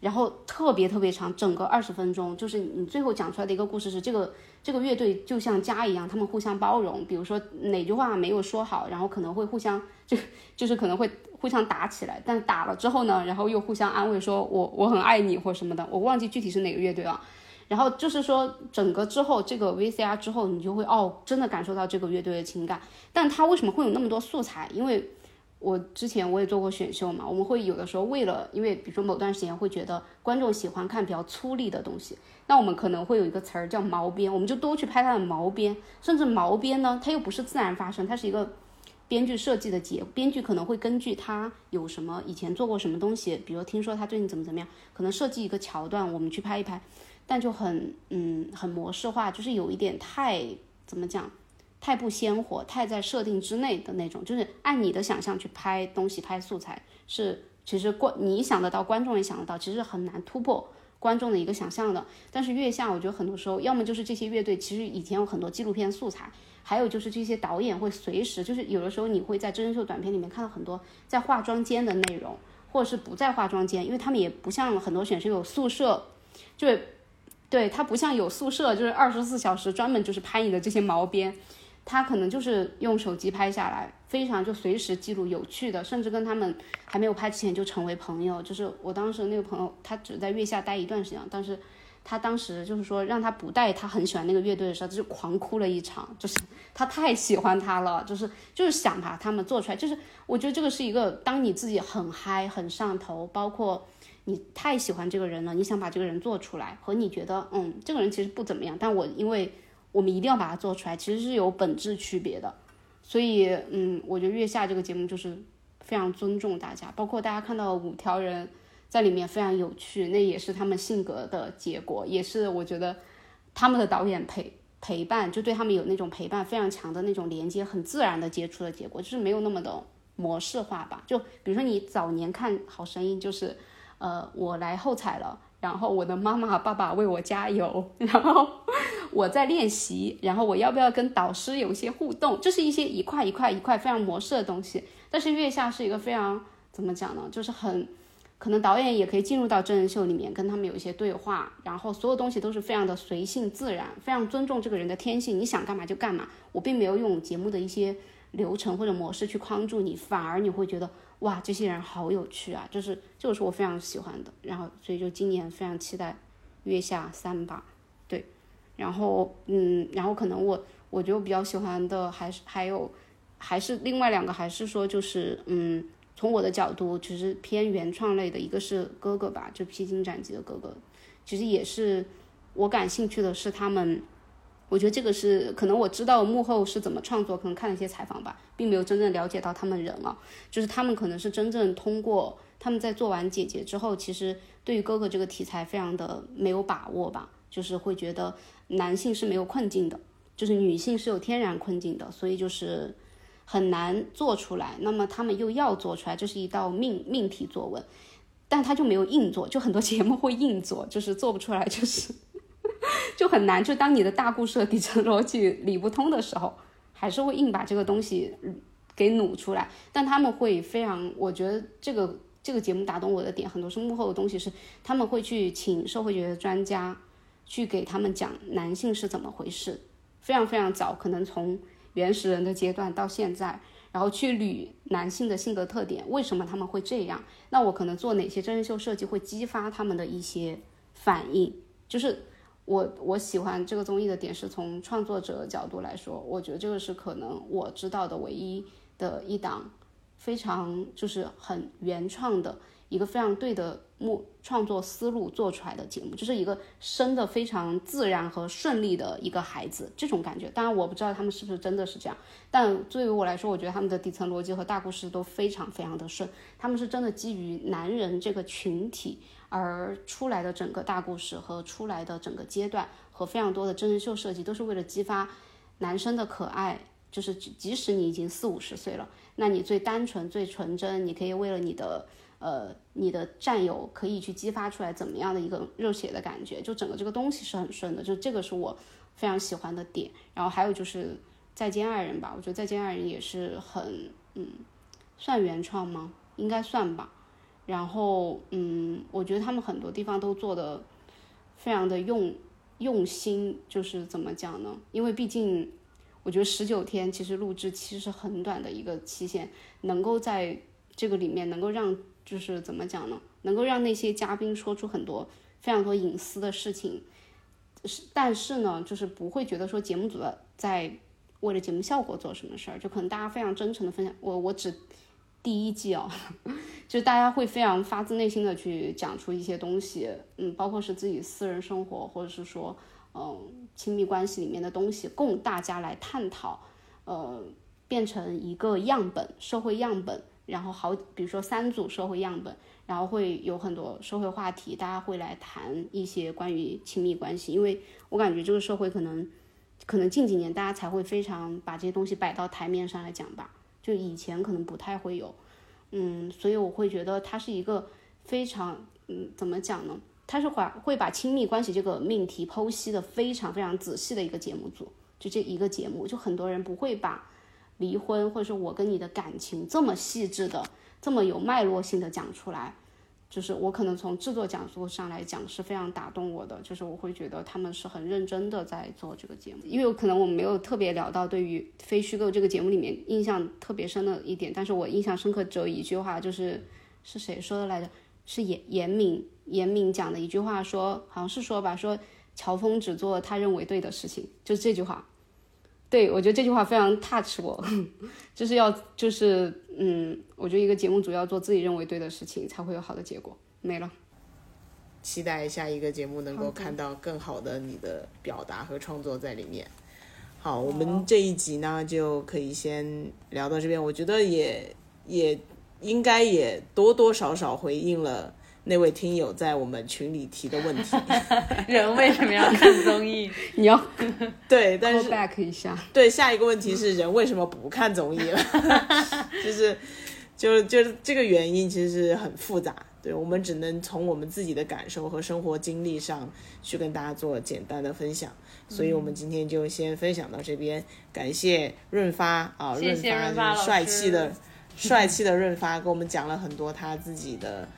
然后特别特别长，整个二十分钟，就是你最后讲出来的一个故事是这个这个乐队就像家一样，他们互相包容。比如说哪句话没有说好，然后可能会互相就 [laughs] 就是可能会互相打起来，但打了之后呢，然后又互相安慰，说我我很爱你或什么的，我忘记具体是哪个乐队了。然后就是说整个之后这个 VCR 之后，你就会哦真的感受到这个乐队的情感。但他为什么会有那么多素材？因为我之前我也做过选秀嘛，我们会有的时候为了，因为比如说某段时间会觉得观众喜欢看比较粗粝的东西，那我们可能会有一个词儿叫毛边，我们就多去拍它的毛边，甚至毛边呢，它又不是自然发生，它是一个编剧设计的结，编剧可能会根据他有什么以前做过什么东西，比如听说他最近怎么怎么样，可能设计一个桥段，我们去拍一拍，但就很嗯很模式化，就是有一点太怎么讲。太不鲜活，太在设定之内的那种，就是按你的想象去拍东西、拍素材，是其实观你想得到，观众也想得到，其实很难突破观众的一个想象的。但是月下，我觉得很多时候，要么就是这些乐队其实以前有很多纪录片素材，还有就是这些导演会随时，就是有的时候你会在真人秀短片里面看到很多在化妆间的内容，或者是不在化妆间，因为他们也不像很多选手有宿舍，就对他不像有宿舍，就是二十四小时专门就是拍你的这些毛边。他可能就是用手机拍下来，非常就随时记录有趣的，甚至跟他们还没有拍之前就成为朋友。就是我当时那个朋友，他只在月下待一段时间，但是他当时就是说让他不带他很喜欢那个乐队的时候，他就狂哭了一场，就是他太喜欢他了，就是就是想把他们做出来。就是我觉得这个是一个，当你自己很嗨很上头，包括你太喜欢这个人了，你想把这个人做出来，和你觉得嗯这个人其实不怎么样，但我因为。我们一定要把它做出来，其实是有本质区别的，所以，嗯，我觉得月下这个节目就是非常尊重大家，包括大家看到五条人在里面非常有趣，那也是他们性格的结果，也是我觉得他们的导演陪陪伴，就对他们有那种陪伴非常强的那种连接，很自然的接触的结果，就是没有那么的模式化吧。就比如说你早年看好声音，就是呃，我来后采了。然后我的妈妈爸爸为我加油，[laughs] 然后我在练习，然后我要不要跟导师有一些互动？这是一些一块一块一块非常模式的东西。但是月下是一个非常怎么讲呢？就是很可能导演也可以进入到真人秀里面跟他们有一些对话，然后所有东西都是非常的随性自然，非常尊重这个人的天性，你想干嘛就干嘛。我并没有用节目的一些流程或者模式去框住你，反而你会觉得。哇，这些人好有趣啊！就是这个是我非常喜欢的，然后所以就今年非常期待月下三吧，对，然后嗯，然后可能我我就比较喜欢的还是还有还是另外两个，还是说就是嗯，从我的角度其实偏原创类的，一个是哥哥吧，就披荆斩棘的哥哥，其实也是我感兴趣的是他们。我觉得这个是可能我知道幕后是怎么创作，可能看了一些采访吧，并没有真正了解到他们人啊。就是他们可能是真正通过他们在做完姐姐之后，其实对于哥哥这个题材非常的没有把握吧，就是会觉得男性是没有困境的，就是女性是有天然困境的，所以就是很难做出来。那么他们又要做出来，这是一道命命题作文，但他就没有硬做，就很多节目会硬做，就是做不出来，就是。就很难，就当你的大故事底层逻辑理不通的时候，还是会硬把这个东西给努出来。但他们会非常，我觉得这个这个节目打动我的点，很多是幕后的东西，是他们会去请社会学的专家去给他们讲男性是怎么回事，非常非常早，可能从原始人的阶段到现在，然后去捋男性的性格特点，为什么他们会这样？那我可能做哪些真人秀设计会激发他们的一些反应，就是。我我喜欢这个综艺的点是从创作者角度来说，我觉得这个是可能我知道的唯一的一档非常就是很原创的一个非常对的目创作思路做出来的节目，就是一个生的非常自然和顺利的一个孩子，这种感觉。当然我不知道他们是不是真的是这样，但对于我来说，我觉得他们的底层逻辑和大故事都非常非常的顺，他们是真的基于男人这个群体。而出来的整个大故事和出来的整个阶段和非常多的真人秀设计，都是为了激发男生的可爱。就是即使你已经四五十岁了，那你最单纯、最纯真，你可以为了你的呃你的战友，可以去激发出来怎么样的一个热血的感觉。就整个这个东西是很顺的，就这个是我非常喜欢的点。然后还有就是再见爱人吧，我觉得再见爱人也是很嗯，算原创吗？应该算吧。然后，嗯，我觉得他们很多地方都做的非常的用用心，就是怎么讲呢？因为毕竟，我觉得十九天其实录制期是很短的一个期限，能够在这个里面能够让就是怎么讲呢？能够让那些嘉宾说出很多非常多隐私的事情，是但是呢，就是不会觉得说节目组的在为了节目效果做什么事儿，就可能大家非常真诚的分享。我我只。第一季哦，[laughs] 就大家会非常发自内心的去讲出一些东西，嗯，包括是自己私人生活，或者是说，嗯，亲密关系里面的东西，供大家来探讨，呃，变成一个样本，社会样本，然后好，比如说三组社会样本，然后会有很多社会话题，大家会来谈一些关于亲密关系，因为我感觉这个社会可能，可能近几年大家才会非常把这些东西摆到台面上来讲吧。就以前可能不太会有，嗯，所以我会觉得它是一个非常，嗯，怎么讲呢？它是会会把亲密关系这个命题剖析的非常非常仔细的一个节目组，就这一个节目，就很多人不会把离婚或者是我跟你的感情这么细致的、这么有脉络性的讲出来。就是我可能从制作角度上来讲是非常打动我的，就是我会觉得他们是很认真的在做这个节目，因为可能我没有特别聊到对于非虚构这个节目里面印象特别深的一点，但是我印象深刻只有一句话，就是是谁说的来着？是严严敏严敏讲的一句话，说好像是说吧，说乔峰只做他认为对的事情，就这句话。对，我觉得这句话非常 touch 我，就是要就是嗯，我觉得一个节目组要做自己认为对的事情，才会有好的结果。没了，期待下一个节目能够看到更好的你的表达和创作在里面。好，我们这一集呢就可以先聊到这边。我觉得也也应该也多多少少回应了。那位听友在我们群里提的问题：[laughs] 人为什么要看综艺？你要 [laughs] 对，但是 back 一下。对，下一个问题是人为什么不看综艺了？[laughs] 就是，就是就是这个原因其实是很复杂。对我们只能从我们自己的感受和生活经历上去跟大家做简单的分享。所以我们今天就先分享到这边，感谢润发啊，润发帅气的帅气的润发，给我们讲了很多他自己的。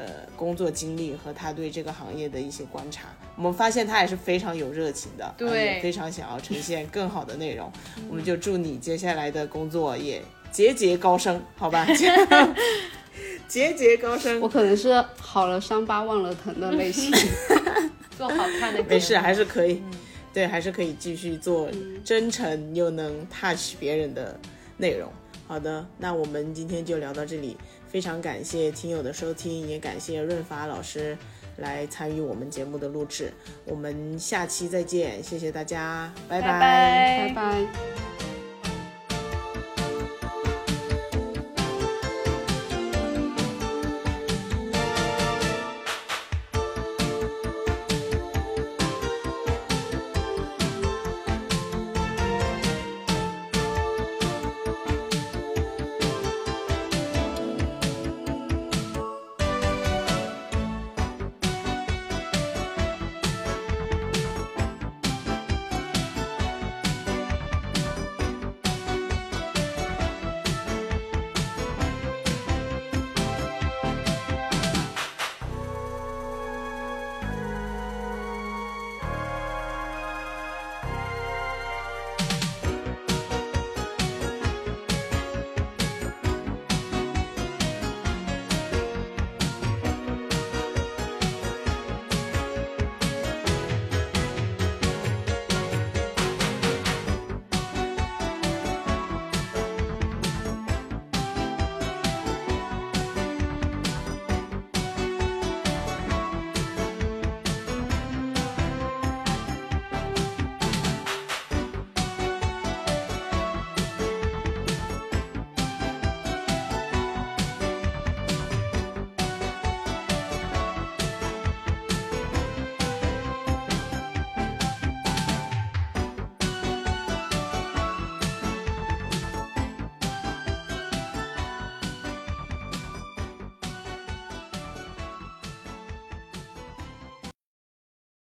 呃，工作经历和他对这个行业的一些观察，我们发现他也是非常有热情的，对，非常想要呈现更好的内容。我们就祝你接下来的工作也节节高升，好吧？[laughs] 节节高升。我可能是好了伤疤忘了疼的类型，[laughs] 做好看的。没事，还是可以，对，还是可以继续做真诚又能 touch 别人的内容。好的，那我们今天就聊到这里。非常感谢听友的收听，也感谢润发老师来参与我们节目的录制。我们下期再见，谢谢大家，拜拜拜拜。